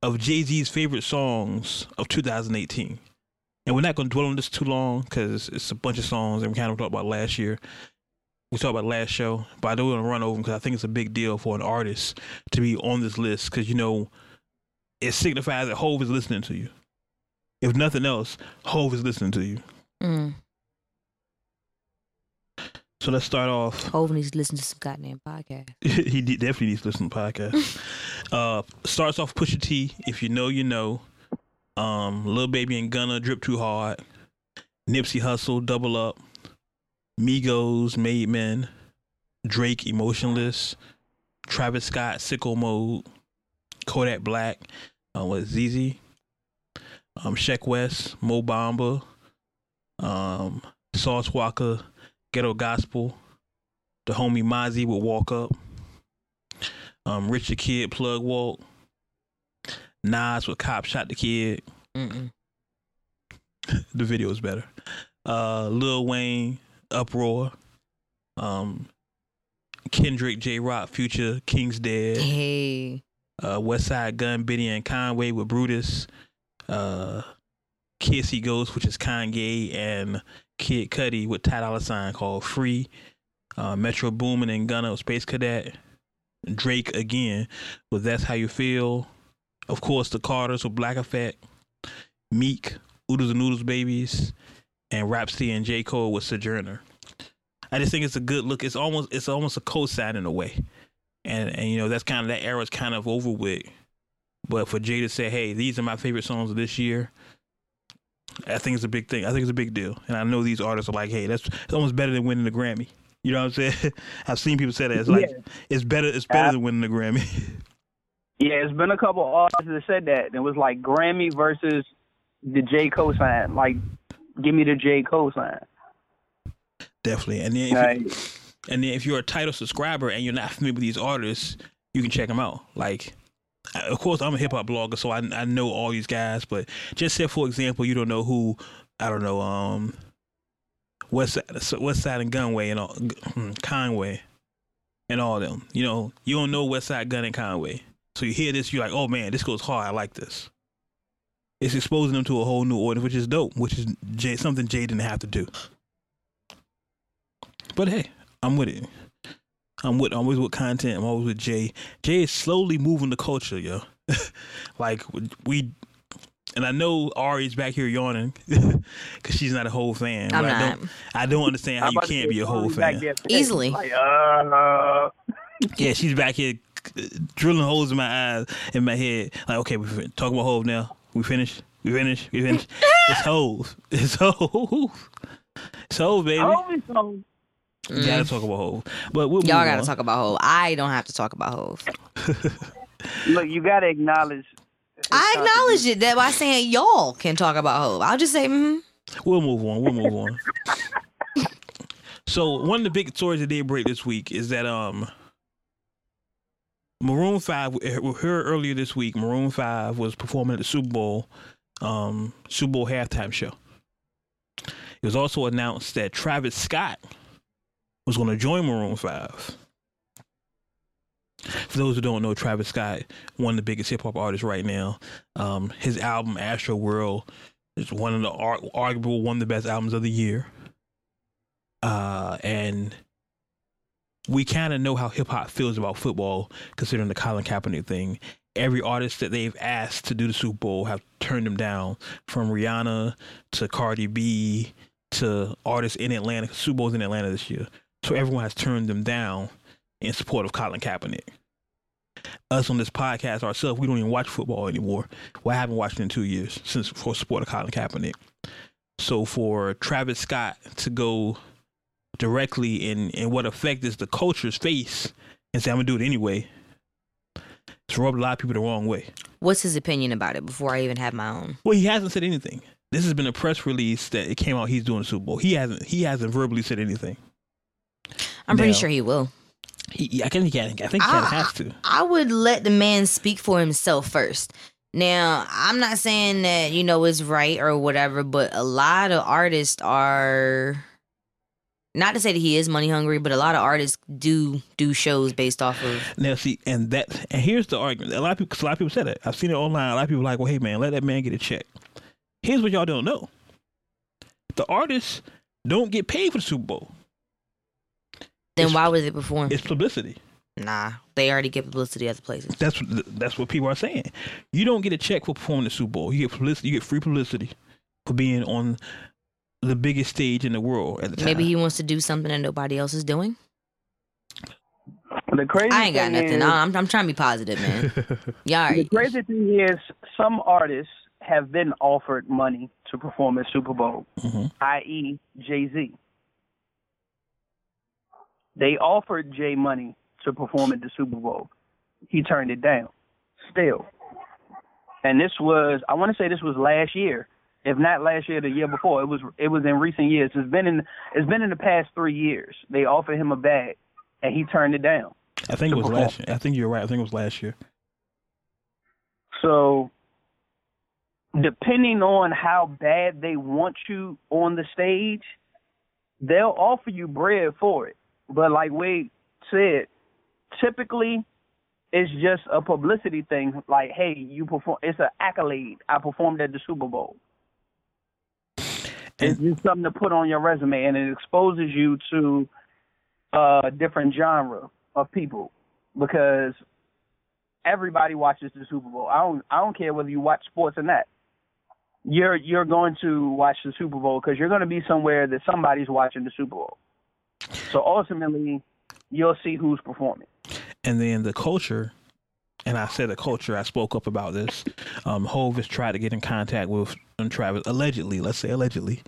of Jay Z's favorite songs of 2018. And we're not going to dwell on this too long because it's a bunch of songs and we kind of talked about last year. We talked about last show, but I don't want to run over them because I think it's a big deal for an artist to be on this list because, you know, it signifies that Hove is listening to you. If nothing else, Hove is listening to you. Mm. So let's start off. Hove needs to listen to some goddamn podcast. he definitely needs to listen to podcast. uh, starts off Pusha T. If you know, you know. Um, Lil Baby and Gunna drip too hard. Nipsey Hussle, double up. Migos Made Men. Drake Emotionless. Travis Scott Sicko Mode. Kodak Black. Uh, what ZEZE? Um, Sheck Wes. Mo Bamba. Um, Sauce Walka. Ghetto Gospel. The homie Mozzy would walk up. Um, Rich the Kid plug walk. Nas with cop shot the kid. Mm-mm. the video is better. Uh, Lil Wayne uproar. Um, Kendrick, Jay Rock, Future, King's Dead. Hey. Uh, Westside Gunn Benny and Conway with Brutus. Uh, Kids See Ghosts, which is Kanye and Kid Cudi with Ty Dolla Sign called Free. Uh, Metro Boomin and Gunna with Space Cadet. Drake again with That's How You Feel. Of course, the Carters with Black Effect. Meek, Oodles and Noodles Babies, and Rapsody and J. Cole with Sojourner. I just think it's a good look. It's almost it's almost a cosign in a way. And and you know, that's kind of that era's kind of over with. But for Jay to say, hey, these are my favorite songs of this year, I think it's a big thing. I think it's a big deal. And I know these artists are like, hey, that's it's almost better than winning the Grammy. You know what I'm saying? I've seen people say that. It's like yeah. it's better it's better than winning the Grammy. Yeah, it's been a couple artists that said that. It was like Grammy versus the J cosign. Like, give me the J cosign. Definitely, and then if right. you, and then if you're a Tidal subscriber and you're not familiar with these artists, you can check them out. Like, of course, I'm a hip hop blogger, so I I know all these guys. But just say, for example, you don't know who I don't know, um, West West Side and Gunway and all, hmm, Conway and all them. You know, you don't know West Side Gunn and Conway. So you hear this, you're like, oh man, this goes hard. I like this. It's exposing them to a whole new audience, which is dope, which is Jay, something Jay didn't have to do. But hey, I'm with it. I'm with I'm always with content. I'm always with Jay. Jay is slowly moving the culture, yo. like we, and I know Ari's back here yawning because she's not a whole fan. I'm but not. I don't. I don't understand how you can't be a whole fan. Easily. Like, uh, yeah, she's back here drilling holes in my eyes, in my head. Like, okay, we talk about Hove now. We finished. We finished. We finished. it's Hove. It's Hove. It's Hove, baby. Hove. Mm. Gotta talk about Hove, but we'll y'all gotta on. talk about Hove. I don't have to talk about Hove. Look, you gotta acknowledge. I acknowledge it that by saying y'all can talk about hope. I'll just say, mm-hmm. We'll move on. We'll move on. so one of the big stories that did break this week is that um Maroon Five. We heard earlier this week. Maroon Five was performing at the Super Bowl, um, Super Bowl halftime show. It was also announced that Travis Scott was going to join Maroon Five. For those who don't know, Travis Scott, one of the biggest hip hop artists right now. Um, his album Astro World is one of the arguable one of the best albums of the year. Uh, and we kind of know how hip hop feels about football, considering the Colin Kaepernick thing. Every artist that they've asked to do the Super Bowl have turned them down, from Rihanna to Cardi B to artists in Atlanta. Super Bowl's in Atlanta this year. So everyone has turned them down in support of Colin Kaepernick. Us on this podcast ourselves, we don't even watch football anymore. Well, I haven't watched it in two years since for support of Colin Kaepernick. So for Travis Scott to go directly in in what effect is the culture's face and say I'm gonna do it anyway, it's rubbed a lot of people the wrong way. What's his opinion about it before I even have my own? Well, he hasn't said anything. This has been a press release that it came out he's doing the Super Bowl. He hasn't he hasn't verbally said anything. I'm pretty sure he will. He, I think he can. I think he kind of I- has to. I would let the man speak for himself first. Now, I'm not saying that, you know, it's right or whatever, but a lot of artists are not to say that he is money hungry, but a lot of artists do do shows based off of Now see, and that and here's the argument. A lot of people, a lot of people said it. I've seen it online. A lot of people are like, well, hey man, let that man get a check. Here's what y'all don't know: the artists don't get paid for the Super Bowl. Then It's- why was it perform? It's publicity. Nah, they already get publicity other places. That's what that's what people are saying. You don't get a check for performing the Super Bowl. You get publicity. You get free publicity for being on the biggest stage in the world at the time. Maybe he wants to do something that nobody else is doing. The crazy I ain't got thing nothing. Is, I'm, I'm trying to be positive, man. Yeah, all The right. crazy thing is, some artists have been offered money to perform at Super Bowl, Mhm. i.e., Jay Z. They offered Jay money to perform at the Super Bowl. He turned it down. Still. And this was I want to say this was last year. If not last year, the year before. It was it was in recent years. It's been in it's been in the past three years. They offered him a bag and he turned it down. I think it was perform. last. year. I think you're right. I think it was last year. So, depending on how bad they want you on the stage, they'll offer you bread for it. But like Wade said, typically it's just a publicity thing. Like, hey, you perform. It's an accolade. I performed at the Super Bowl. It's just something to put on your resume, and it exposes you to a different genre of people because everybody watches the Super Bowl. I don't I don't care whether you watch sports or not. You're you're going to watch the Super Bowl because you're going to be somewhere that somebody's watching the Super Bowl. So ultimately, you'll see who's performing. and then the culture and I said the culture. I spoke up about this. Um, Hove has tried to get in contact with um, Travis, allegedly. Let's say allegedly,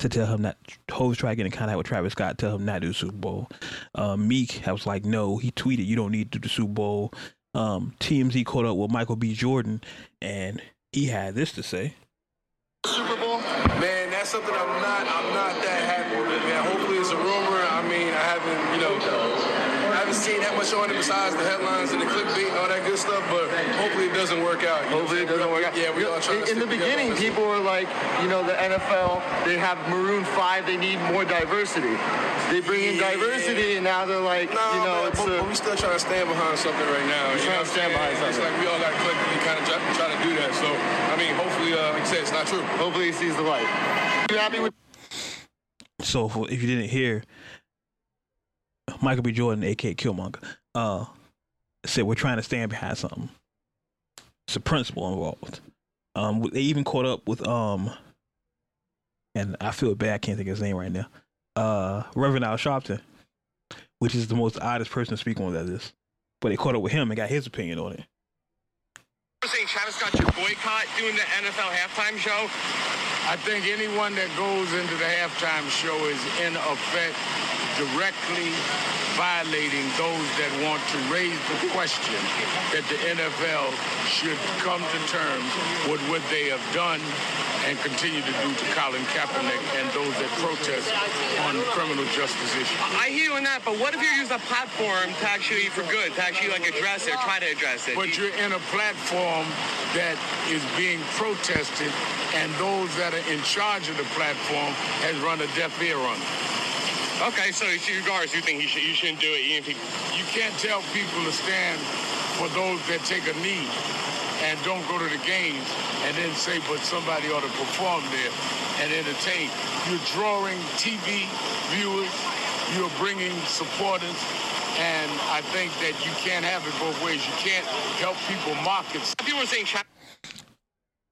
to tell him that Hove's tried to get in contact with Travis Scott, tell him not to do the Super Bowl. Um, Meek was like, no. He tweeted, "You don't need to do the Super Bowl." Um, TMZ caught up with Michael B. Jordan, and he had this to say. Super Bowl? Man, that's something I'm not I'm not that happy with, man. Hopefully it's a rumor. I mean, I haven't, you know, I haven't seen that much on it besides the headlines and the clickbait and all that good stuff, but hopefully it doesn't work out. You know Hopefully it doesn't work out. Yeah, we all trying to in, in the beginning, people were like, you know, the NFL, they have Maroon 5, they need more diversity. They bring in Yeah. diversity, and now they're like, Nah, you know, man, it's but, a, but we still trying to stand behind something right now. We're trying to stand behind saying? It's something. like we all got to collectively kind of try, try to do that. So, I mean, hopefully, uh, like you said, it's not true. hopefully he sees the light. You happy with So if you didn't hear, Michael B. Jordan, aka Killmonger, uh, said we're trying to stand behind something. It's a principle involved. Um, they even caught up with um, and I feel bad. I can't think of his name right now. Uh, Reverend Al Sharpton, which is the most oddest person to speak on that is. But they caught up with him and got his opinion on it. You're saying Travis Scott should boycott doing the NFL halftime show? I think anyone that goes into the halftime show is in effect directly violating those that want to raise the question that the NFL should come to terms with what they have done and continue to do to Colin Kaepernick and those that protest on criminal justice issues. I hear you on that, but what if you use a platform to actually, for good, to actually like address it, or try to address it? But you're in a platform that is being protested, and those that are in charge of the platform has run a deaf ear on it. Okay, so regardless, you think he should, you shouldn't do it, even if he, You can't tell people to stand for those that take a knee and don't go to the games and then say, but somebody ought to perform there and entertain. You're drawing TV viewers, you're bringing supporters, and I think that you can't have it both ways. You can't help people market people are saying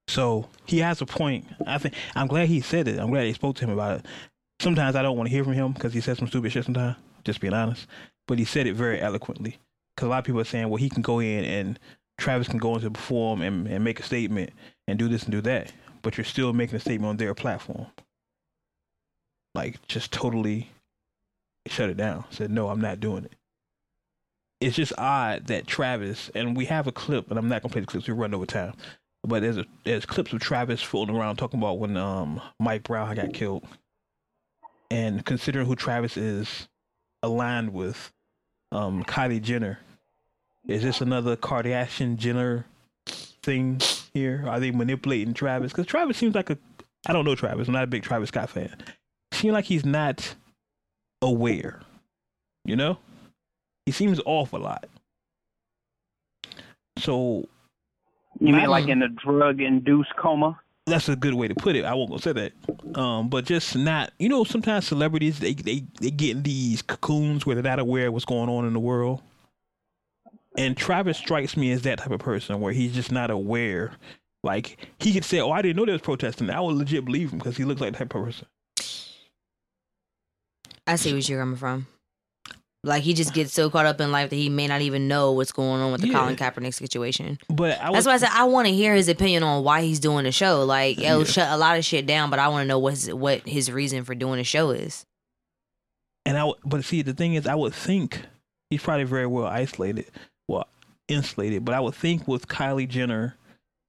So he has a point. I think I'm glad he said it. I'm glad they spoke to him about it. Sometimes I don't want to hear from him because he says some stupid shit sometimes. just being honest. But he said it very eloquently. Because a lot of people are saying, well, he can go in and Travis can go into perform and, and make a statement and do this and do that. But you're still making a statement on their platform. Like, just totally shut it down. Said, no, I'm not doing it. It's just odd that Travis, and we have a clip, and I'm not going to play the clips, we run over time. But there's a, there's clips of Travis floating around talking about when um Mike Brown got killed, and considering who Travis is aligned with, um Kylie Jenner, is this another Kardashian Jenner thing here? Are they manipulating Travis? Because Travis seems like a I don't know Travis. I'm not a big Travis Scott fan. Seems like he's not aware. You know, he seems off a lot. So You mean like in a drug induced coma? That's a good way to put it. I won't go say that. Um, but just not, you know, sometimes celebrities they they they get in these cocoons where they're not aware of what's going on in the world. And Travis strikes me as that type of person where he's just not aware. Like he could say, "Oh, I didn't know there was protesting." I would legit believe him because he looks like that type of person. I see what you're coming from. Like he just gets so caught up in life that he may not even know what's going on with the Yeah. Colin Kaepernick situation. But I That's why I said I want to hear his opinion on why he's doing the show. Like, yo, Yeah. shut a lot of shit down, but I want to know what's what his reason for doing the show is. And I, but see, the thing is, I would think he's probably very well isolated, well, insulated. But I would think with Kylie Jenner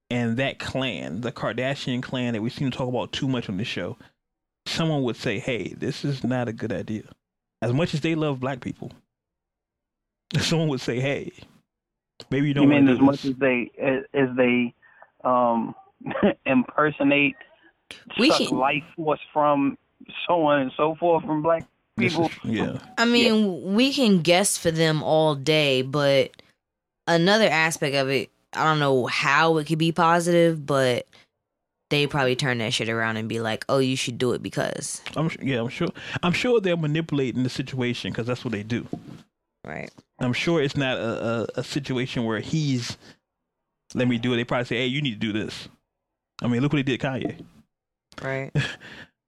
and that clan, the Kardashian clan that we seem to talk about too much on the show, someone would say, "Hey, this is not a good idea." As much as they love black people, someone would say, "Hey, maybe you You don't You mean as much as they as, as they um impersonate We suck can- life force from so on and so forth from black people? is- yeah, I mean, we can guess for them all day, but another aspect of it, I don't know how it could be positive, but they probably turn that shit around and be like, "Oh, you should do it because." I'm yeah, I'm sure. I'm sure they're manipulating the situation because that's what they do. Right. I'm sure it's not a, a, a situation where he's let me do it. They probably say, "Hey, you need to do this." I mean, look what he did, Kanye. Right.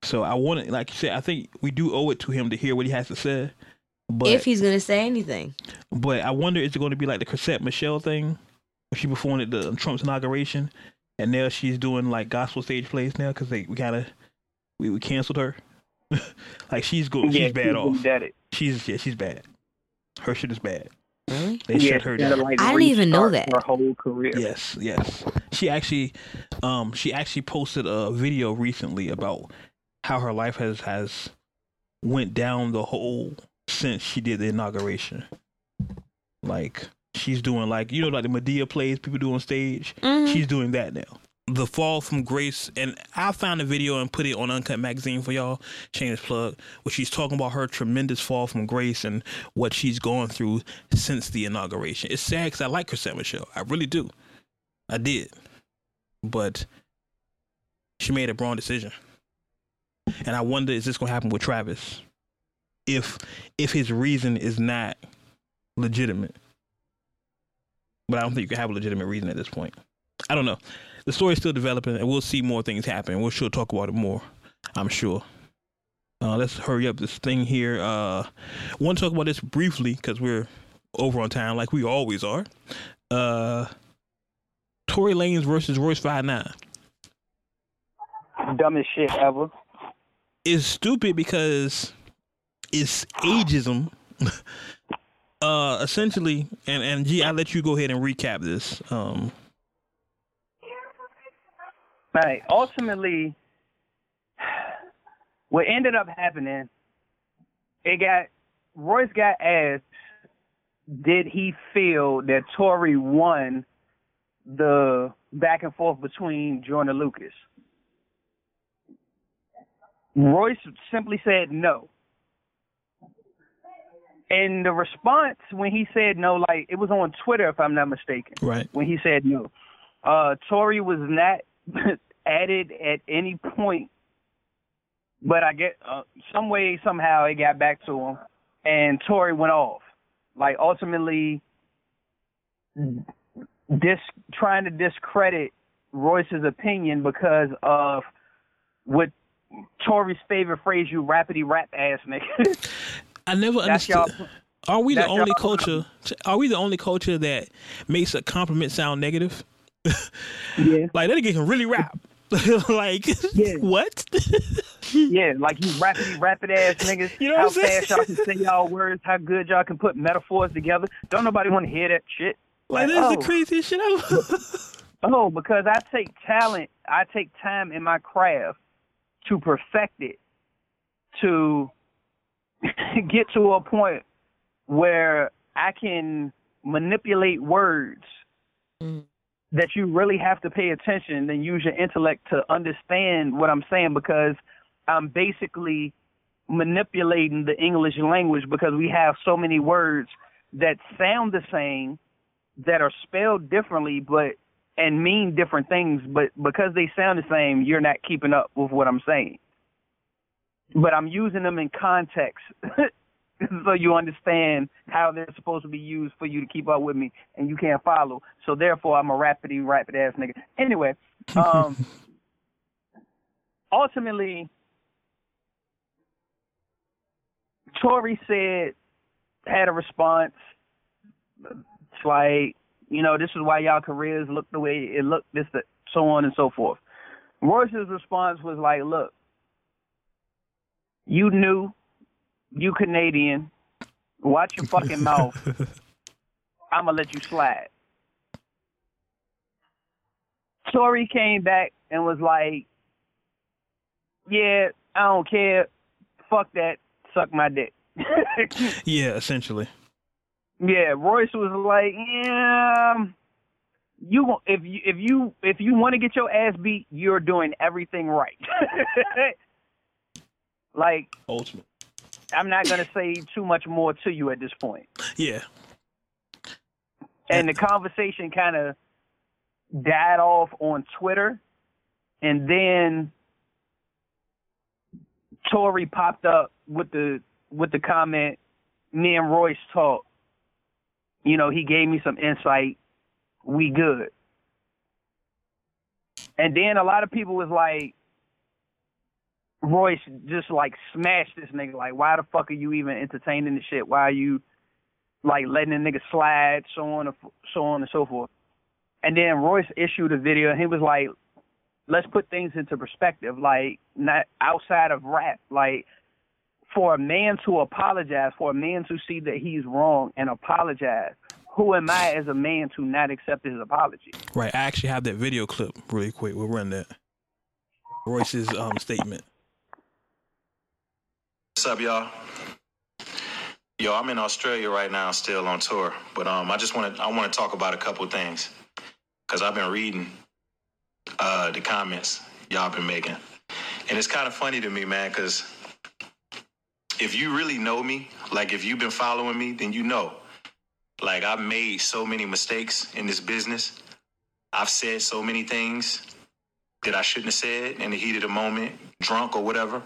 So I want to, like you said, I think we do owe it to him to hear what he has to say. But if he's gonna say anything. but I wonder is it going to be like the Chrisette Michele thing, she performed at the Trump's inauguration, and now she's doing like gospel stage plays now because they we kind of we, we canceled her. like she's go, she's bad off. Indebted. She's yeah, she's bad. Her shit is bad. Really? They yeah, shut her she had to, down. like, I didn't even know that. Her whole career. Yes, yes. She actually, um, she actually posted a video recently about how her life has has went down the hole since she did the inauguration. Like she's doing like you know like the Madea plays people do on stage. Mhm. She's doing that now. The fall from grace, and I found a video and put it on Uncut Magazine for y'all. Shameless plug, where she's talking about her tremendous fall from grace and what she's gone through since the inauguration. It's sad because I like Chrisette Michele, I really do. I did, but she made a wrong decision, and I wonder is this going to happen with Travis? If if his reason is not legitimate, but I don't think you can have a legitimate reason at this point. I don't know. The story's still developing, and we'll see more things happen. We'll sure talk about it more. I'm sure. Uh, let's hurry up this thing here. Uh, want to talk about this briefly because we're over on time, like we always are. Uh, Tory Lanez versus Royce Five Nine Dumbest shit ever. It's stupid because it's ageism. uh, essentially, and and G, I'll let you go ahead and recap this. Um, Right. Ultimately, what ended up happening, it got Royce got asked, did he feel that Tory won the back and forth between Joyner and Lucas? Royce simply said no. And the response when he said no, like it was on Twitter if I'm not mistaken right. when he said no. Uh, Tory was not added at any point, but I get uh, some way somehow it got back to him, and Tory went off. Like ultimately, dis trying to discredit Royce's opinion because of what Tory's favorite phrase, "You rapidy rap ass nigga." I never That's understood. Are we the only y'all- culture? Are we the only culture that makes a compliment sound negative? Yeah. Like that nigga can really rap. like Yeah. what? Yeah, like you rapid, rapid ass niggas. You know how what I'm saying? fast y'all can say y'all words, how good y'all can put metaphors together. Don't nobody want to hear that shit. like this oh, is the oh. craziest shit ever. Oh, because I take talent, I take time in my craft to perfect it, to get to a point where I can manipulate words mm. that you really have to pay attention and use your intellect to understand what I'm saying because I'm basically manipulating the English language because we have so many words that sound the same that are spelled differently but and mean different things but because they sound the same you're not keeping up with what I'm saying but I'm using them in context so you understand how they're supposed to be used for you to keep up with me and you can't follow so therefore I'm a rapidy rapid ass nigga anyway um ultimately Tory said had a response it's like you know, this is why y'all careers look the way it looked, this, that, so on and so forth. Royce's response was like, look, you knew, you Canadian, watch your fucking mouth. I'm going to let you slide. Tory came back and was like, yeah, I don't care. Fuck that. Suck my dick. yeah, essentially. Yeah, Royce was like, yeah, um, you if you if you if you want to get your ass beat, you're doing everything right. like, Ultimate. I'm not gonna say too much more to you at this point. Yeah. And the conversation kind of died off on Twitter, and then Tory popped up with the with the comment, "Me and Royce talk." You know, he gave me some insight. We good. And then a lot of people was like, Royce just like smashed this nigga. Like, why the fuck are you even entertaining the shit? Why are you like letting the nigga slide, so on and so on and so forth. And then Royce issued a video and he was like, let's put things into perspective. Like, not outside of rap, like for a man to apologize, for a man to see that he's wrong and apologize, who am I as a man to not accept his apology? Right. I actually have that video clip really quick. We'll run that. Royce's um statement. Up, y'all? Yo, I'm in Australia right now, still on tour. But um, I just want to I want to talk about a couple things because I've been reading uh, the comments y'all been making, and it's kind of funny to me, man. Because if you really know me, like if you've been following me, then you know, like I've made so many mistakes in this business. I've said so many things that I shouldn't have said in the heat of the moment, drunk or whatever.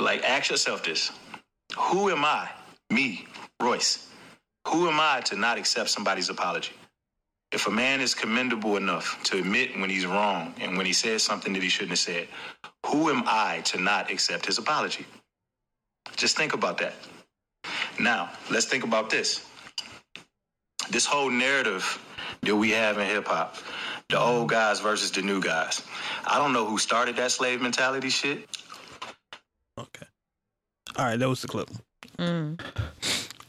Like, ask yourself this Who am I, me, Royce? Who am I to not accept somebody's apology? If a man is commendable enough to admit when he's wrong and when he says something that he shouldn't have said, who am I to not accept his apology? Just think about that. Now, let's think about this. This whole narrative that we have in hip hop, the old guys versus the new guys. I don't know who started that slave mentality shit. Okay. All right, that was the clip. Mm.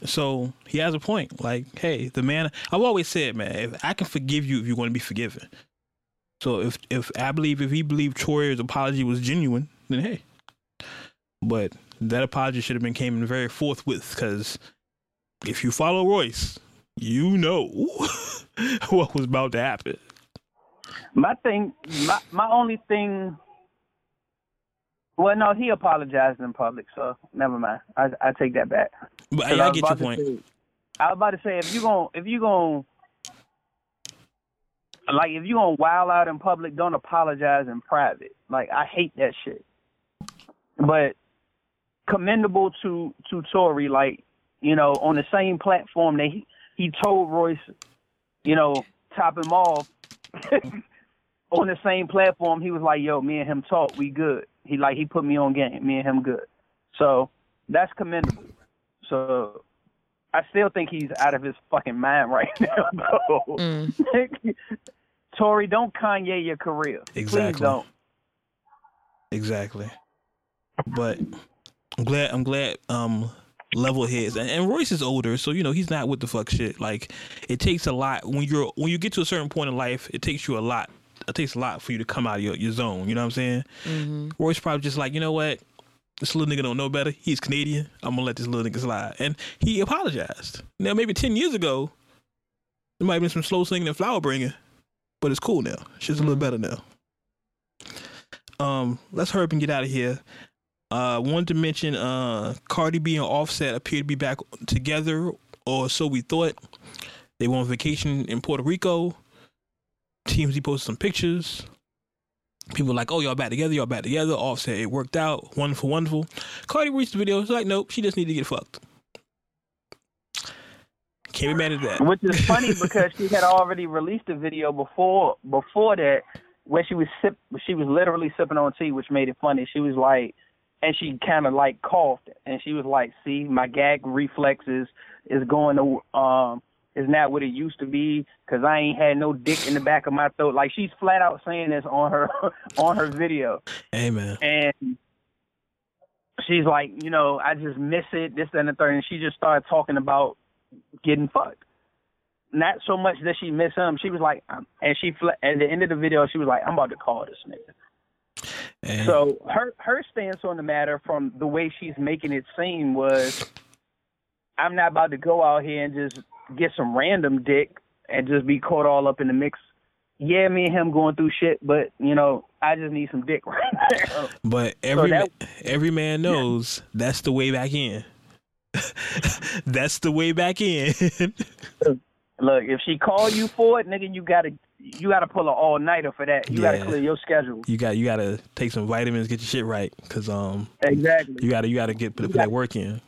So he has a point. Like, hey, the man. I've always said, man, if I can forgive you if you want to be forgiven. So if if I believe if he believed Tory's apology was genuine, then hey. But that apology should have been came in very forthwith because if you follow Royce, you know what was about to happen. My thing, my my only thing. Well, no, he apologized in public, so never mind. I I take that back. But I, I was get your point. say- I was about to say if you gon' if you gon' like if you gonna wild out in public, don't apologize in private. Like I hate that shit. But commendable to to Tory, like you know, on the same platform that he he told Royce, you know, top him off. on the same platform, he was like, "Yo, me and him talk, we good." He like he put me on game, me and him good. So that's commendable. So I still think he's out of his fucking mind right now. though. Mm. Tory, don't Kanye your career. Please Exactly. don't. Exactly. But I'm glad I'm glad um level heads and, and Royce is older, so you know he's not with the fuck shit. Like it takes a lot when you're when you get to a certain point in life, it takes you a lot. It takes a lot for you to come out of your, your zone. You know what I'm saying? Royce probably just like, you know what? This little nigga don't know better. He's Canadian. I'm gonna let this little nigga slide. And he apologized. Now maybe ten years ago, there might have been some slow singing and flower bringing, but it's cool now. Shit's a little better now. Um, let's hurry up and get out of here. Uh, wanted to mention uh, Cardi B and Offset appear to be back together, or so we thought. They were on vacation in Puerto Rico. TMZ posted some pictures. People were like, "Oh, y'all back together? Y'all back together?" Offset, it worked out. Wonderful, wonderful. Cardi released the video. It's like, nope, she just need to get fucked. Can't be mad at that. Which is funny because she had already released a video before before that where she was sip she was literally sipping on tea, which made it funny. She was like and she kind of like coughed and she was like, "See, my gag reflexes is going to um is not what it used to be because I ain't had no dick in the back of my throat." Like she's flat out saying this on her on her video. Amen. and she's like, you know, I just miss it, this and the third, and she just started talking about getting fucked. Not so much that she miss him. She was like, um, and she at the end of the video, she was like, I'm about to call this nigga. And- So her her stance on the matter, from the way she's making it seem, was, I'm not about to go out here and just get some random dick and just be caught all up in the mix. Yeah, me and him going through shit, but you know, I just need some dick right now. But every that- every man knows that's the way back in. that's the way back in. Look, if she call you for it, nigga, you gotta you gotta pull an all nighter for that. You Yeah. gotta clear your schedule. you got you got to take some vitamins, get your shit right, cause um Exactly. you got to you got to get put, put that work in.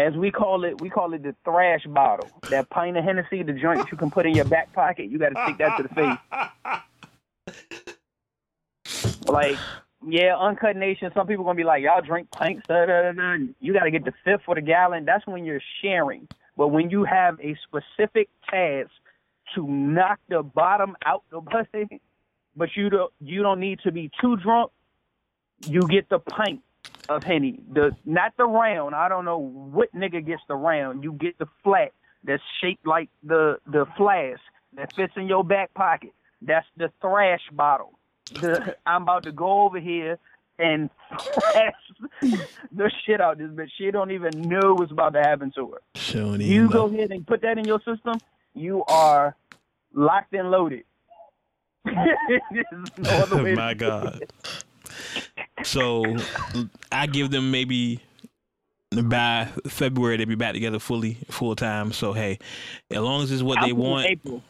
As we call it, we call it the thrash bottle. That pint of Hennessy, the joint that you can put in your back pocket. You gotta stick that to the face. Like, yeah, uncut nation. Some people gonna be like, y'all drink pints. Da, da, da. You gotta get the fifth for the gallon. That's when you're sharing. But when you have a specific task to knock the bottom out the bucket, but you don't you don't need to be too drunk, you get the pint of henny. The not the round. I don't know what nigga gets the round. You get the flat that's shaped like the the flask that fits in your back pocket. That's the thrash bottle. The, I'm about to go over here and thrash the shit out of this bitch. She don't even know what's about to happen to her. Showing You go ahead and put that in your system. You are locked and loaded. No other way to My God. It. So I give them maybe by February they'll be back together fully, full time. So hey, as long as it's what I'm they want, April.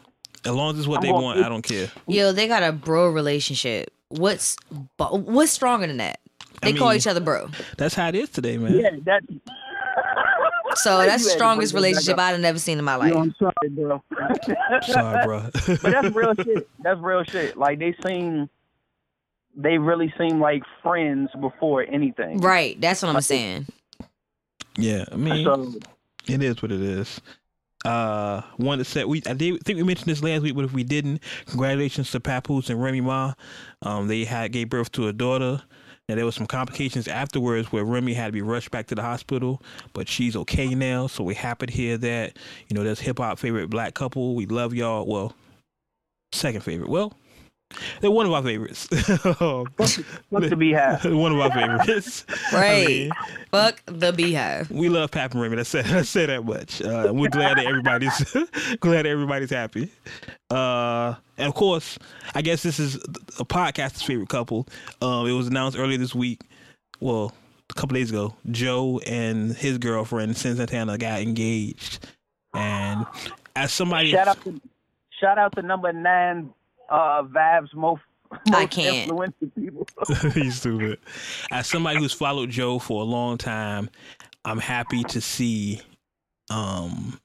as long as it's what I'm they going want, I don't care. Yo, they got a bro relationship. What's what's stronger than that? They I call mean- each other bro. That's how it is today, man. Yeah, that. So You that's the strongest bring that back relationship. I've never seen in my life. Yo, I'm sorry, bro. Sorry, bro. but that's real shit. That's real shit. Like they seem, they really seem like friends before anything. Right, that's what I'm saying. yeah, I mean, So it is what it is. Uh, one to say we I did think we mentioned this last week, but if we didn't, congratulations to Papoose and Remy Ma. Um, they had gave birth to a daughter. Now there was some complications afterwards where Remy had to be rushed back to the hospital, but she's okay now. So we're happy to hear that. You know, that's hip hop favorite black couple. We love y'all. Well, second favorite. Well, they're one of our favorites. Um, look to be one of our favorites. I Right. mean, Fuck the Beyhive. we love Pap and Remy. Let's say, let's say that much. Uh, we're glad that everybody's glad that everybody's happy. Uh, and of course, I guess this is a podcaster's favorite couple. Um, it was announced earlier this week. Well, a couple days ago, Joe and his girlfriend Cyn Santana got engaged. And as somebody, Shout out to shout out to number nine, uh, Vibes most. I most can't. Influential people. He's stupid. As somebody who's followed Joe for a long time, I'm happy to see um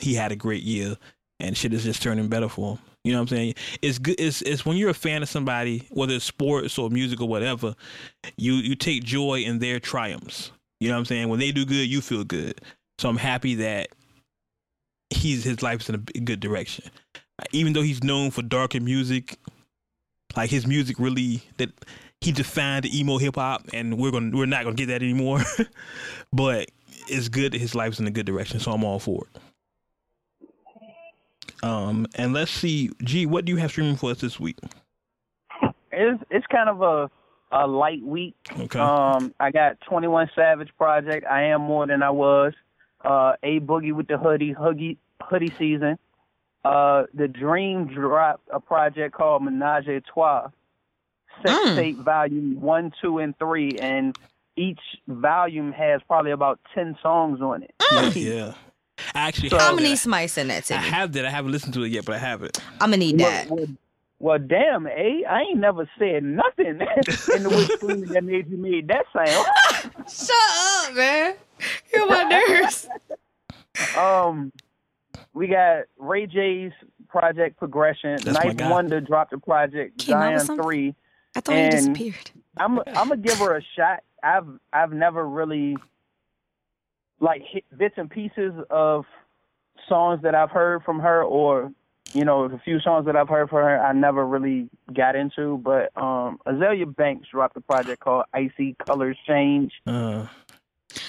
he had a great year and shit is just turning better for him. You know what I'm saying? It's good it's it's when you're a fan of somebody, whether it's sports or music or whatever, you you take joy in their triumphs. You know what I'm saying? When they do good, you feel good. So I'm happy that he's his life's in a good direction. Even though he's known for darker music, like his music really that he defined the emo hip hop, and we're gonna we're not gonna get that anymore. but it's good that his life's in a good direction, so I'm all for it. Um, and let's see, G, what do you have streaming for us this week? It's it's kind of a a light week. Okay. Um, I got Twenty One Savage project. I am more than I was. Uh, a boogie with the hoodie, hoodie hoodie season. Uh, the Dream dropped a project called Menage a Trois, sex Mm. tape volume one, two, and three, and each volume has probably about ten songs on it. Yeah. I actually So- have I'm gonna that. need somebody send that to I have that. I haven't listened to it yet, but I have it. I'm gonna need Well, that. well, well, damn, eh? I ain't never said nothing in the way that made you made that sound. Shut up, man. You're my nerves. Um, we got Ray J's project progression. That's Knife. Wonder dropped a project. Came Zion three. I thought he disappeared. I'm I'm gonna give her a shot. I've I've never really like hit bits and pieces of songs that I've heard from her, or you know, the few songs that I've heard from her. I never really got into, but um, Azealia Banks dropped a project called Icy Colors Change. Uh,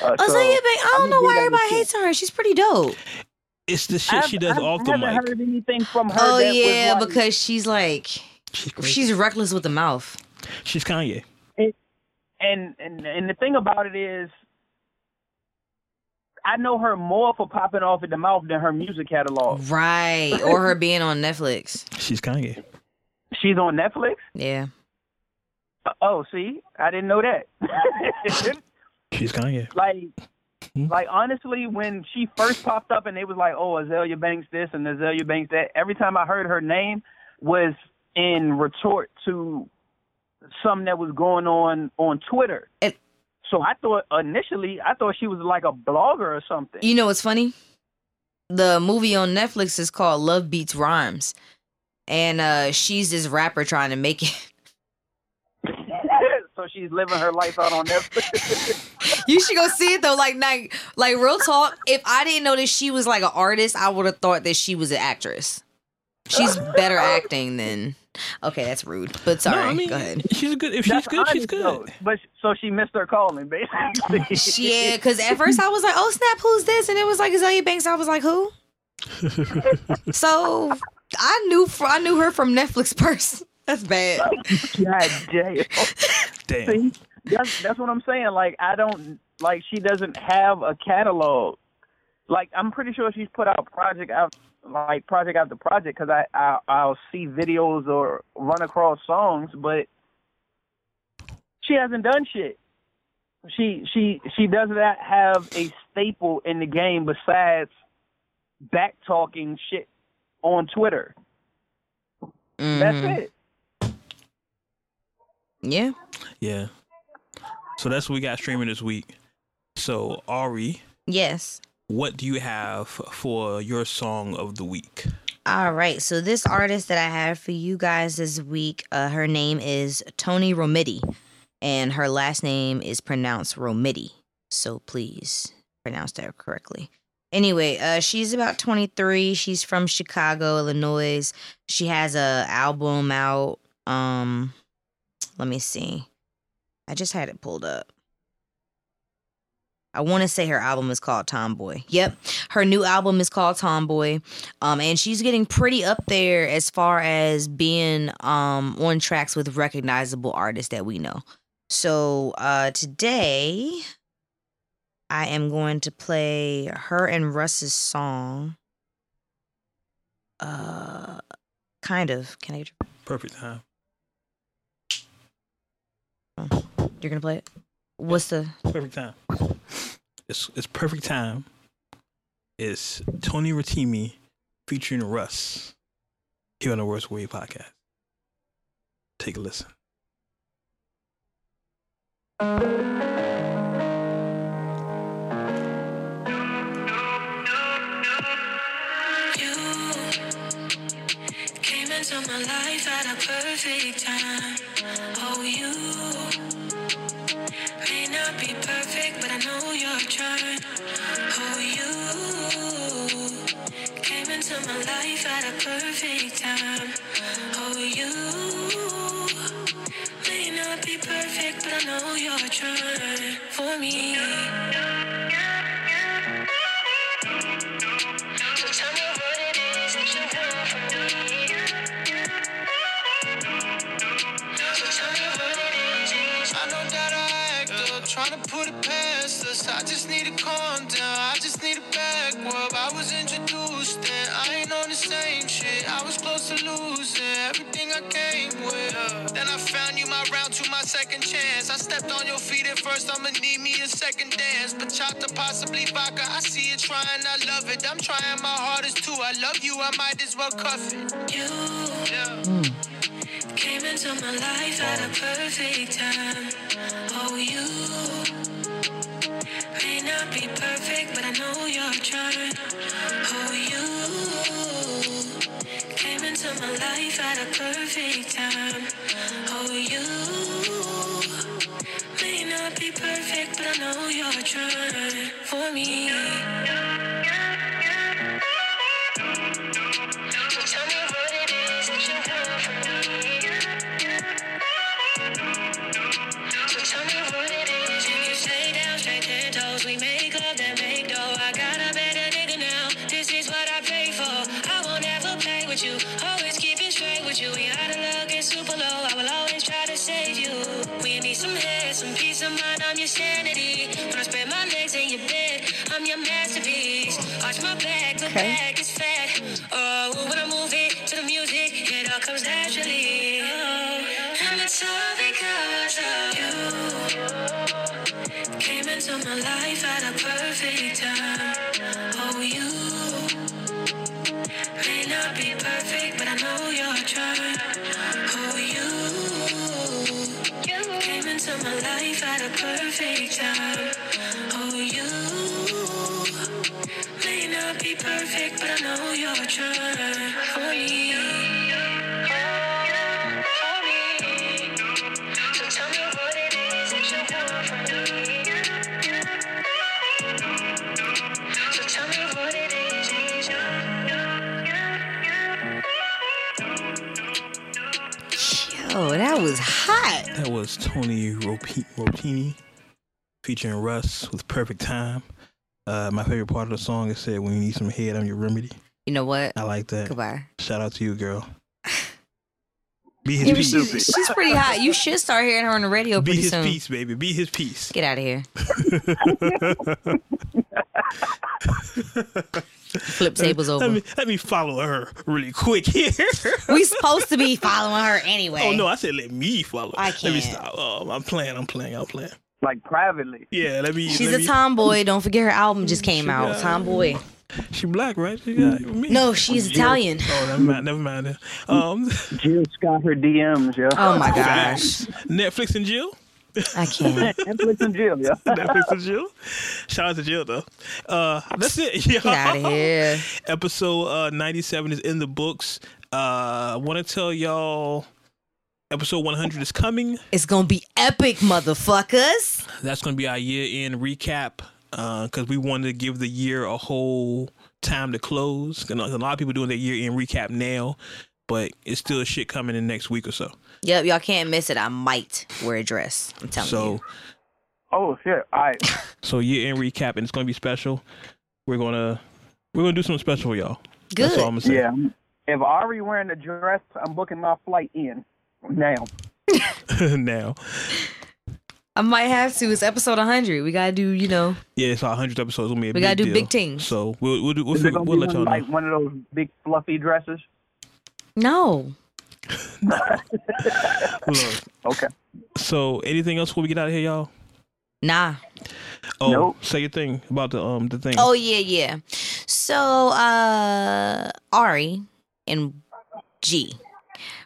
Uh, Azealia so Banks, I don't know why give that a everybody hates her. She's pretty dope. It's the shit she I've- does I've- off I the haven't mic. heard anything from her. Oh that yeah, like- because she's like She's, she's reckless with the mouth. she's Kanye. and and and the thing about it is I know her more for popping off at the mouth than her music catalog. Right. Or her being on Netflix. She's Kanye. She's on Netflix. Yeah. Oh, see, I didn't know that. She's Kanye. like, Hmm? like honestly, when she first popped up and they was like, "Oh, Azealia Banks this and Azealia Banks that," every time I heard her name was in retort to something that was going on on Twitter. It- so I thought initially, I thought she was like a blogger or something. You know what's funny? The movie on Netflix is called Love Beats Rhymes. And uh she's this rapper trying to make it. So she's living her life out on Netflix. You should go see it though. Like, like, like real talk. If I didn't know that she was like an artist, I would have thought that she was an actress. She's better acting than. Okay, that's rude. But sorry. no, I mean, go ahead. she's good. If she's That's good, she's honest, though. good. But so she missed her calling, basically. Yeah, because at first I was like, "Oh snap, who's this?" And it was like Azealia Banks. I was like, "Who?" so I knew fr- I knew her from Netflix first. That's bad. God damn. Damn. See, that's that's what I'm saying. Like I don't like she doesn't have a catalog. Like I'm pretty sure she's put out project out like project after project because I, I I'll see videos or run across songs, but she hasn't done shit. She she she does not have a staple in the game besides back talking shit on Twitter. Mhm. That's it. Yeah. Yeah. So that's what we got streaming this week. So Ari, Yes. what do you have for your song of the week? All right. So this artist that I have for you guys this week, uh, her name is Toni Romiti, and her last name is pronounced Romiti. So please pronounce that correctly. Anyway, uh, she's about 23. She's from Chicago, Illinois. She has a album out. Um, let me see. I just had it pulled up. I want to say her album is called Tomboy. Yep, her new album is called Tomboy. Um, and she's getting pretty up there as far as being um on tracks with recognizable artists that we know. So uh today I am going to play her and Russ's song. Uh kind of. Can I Perfect time. You're gonna play it? What's the Perfect time. It's it's perfect time. It's Toni Ratimi featuring Russ here on the Words with Wade podcast. Take a listen. You came into my life at a perfect time. Oh, you may not be perfect, but I know you're trying. Oh, you came into my life at a perfect time. Oh, you may not be perfect, but I know you're trying for me. Just need to calm down, I just need a back rub. I was introduced and I ain't on the same shit. I was close to losing everything I came with. Then I found you my round to my second chance. I stepped on your feet at first, I'ma need me a second dance. But chata, possibly vodka, I see you trying, I love it. I'm trying my hardest too. I love you, I might as well cuff it. You came into my life at a perfect time. Oh, you may not be perfect, but I know you're trying. Oh, you came into my life at a perfect time. Oh, you may not be perfect, but I know you're trying for me. You. Came into my life at a perfect time. Oh, you may not be perfect, but I know you're trying. Oh, you came into my life at a perfect time. Perfect, but I know you're trying for me. For me. So tell me what it is that was hot. That was Toni Ropi- Rotini featuring Russ with Perfect Time. Uh, my favorite part of the song is said, "When you need some head, I'm your remedy." You know what? I like that. Goodbye. Shout out to you, girl. Be his Yeah, piece. she's, she's pretty hot. You should start hearing her on the radio Be his soon. piece, baby. Be his piece. Get out of here. Flip tables over. Let me let me follow her really quick here. we supposed to be following her anyway. Oh no, I said let me follow. I can't. Let me stop. Oh, I'm playing. I'm playing. I'm playing. Like privately. Yeah, let me. She's let a me- tomboy. Don't forget her album just came She out. got- Tomboy. She black, right? She got me. No, she's Italian. Oh, never mind. Never mind. Um, Jill Scott her DMs, yo. Oh my gosh. Netflix and Jill. I can't. Netflix and Jill, yeah. Netflix and Jill. Shout out to Jill though. Uh, that's it. Yeah. Get out of here. Episode uh, 97 is in the books. Uh, I want to tell y'all. Episode 100 is coming. It's gonna be epic, motherfuckers. That's going to be our year end recap uh, because we wanted to give the year a whole time to close. 'Cause A lot of people doing their year end recap now, but it's still shit coming in next week or so. Yep, y'all can't miss it. I might wear a dress. I'm telling So, you. Oh shit. All right. so year end recap, and it's going to be special. We're gonna we're gonna do something special for y'all. Good. That's all I'm gonna say. Yeah. If Ari wearing a dress, I'm booking my flight in now. now, I might have to. It's episode 100. We gotta do, you know. yeah, it's our hundredth episode. It's gonna be a We big gotta do deal. big things. So we'll we'll, do, we'll, Is it we'll let y'all one, know. like one of those big fluffy dresses? No. Look, Okay. so anything else before we get out of here, y'all? Nah. Oh, Nope. say your thing about the um the thing. Oh yeah, yeah. So uh Ari and G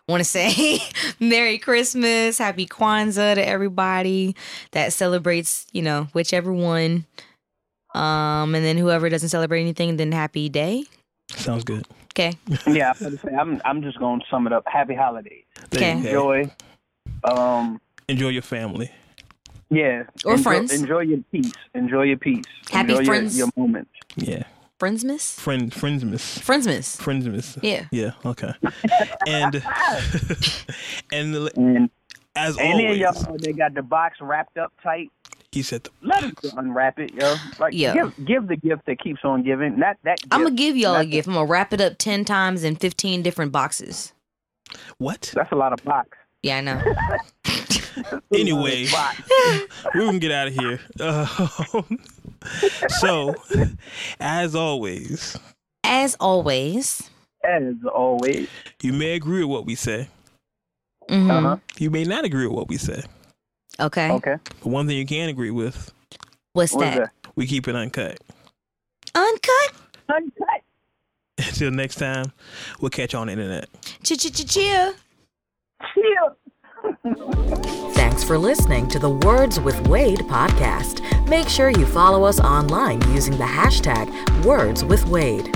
want to say Merry Christmas, Happy Kwanzaa to everybody that celebrates, you know, whichever one. Um, and then whoever doesn't celebrate anything, then happy day. Sounds good. Okay. Yeah, I'm, say, I'm, I'm just gonna sum it up. Happy holidays. There Okay. Enjoy. Um, Enjoy your family. Yeah. Or enjoy, friends. Enjoy your peace. Enjoy your peace. Happy enjoy friends. Your, your moments. Yeah. Friendsmas? Friend, friendsmas. Friendsmas. Friendsmas. Yeah. Yeah. Okay. and and And as and then always, y'all, they got the box wrapped up tight. he said, the, Let them unwrap it, yo. Like Yeah. give give the gift that keeps on giving. Not that. I'm gonna give y'all a That's- gift. I'm gonna wrap it up ten times in fifteen different boxes. "What?" That's a lot of box. Yeah, I know. Anyway, we can get out of here. Uh, so, as always, As always. As always. you may agree with what we say. mhm. Uh-huh. You may not agree with what we say. Okay. Okay. But one thing you can agree with, What's What is that? that? we keep it uncut. Uncut. Uncut. Until next time, we'll catch you on the internet. Ch-ch-ch-cheer. Chill. Thanks for listening to the Words with Wade podcast. Make sure you follow us online using the hashtag Words with Wade.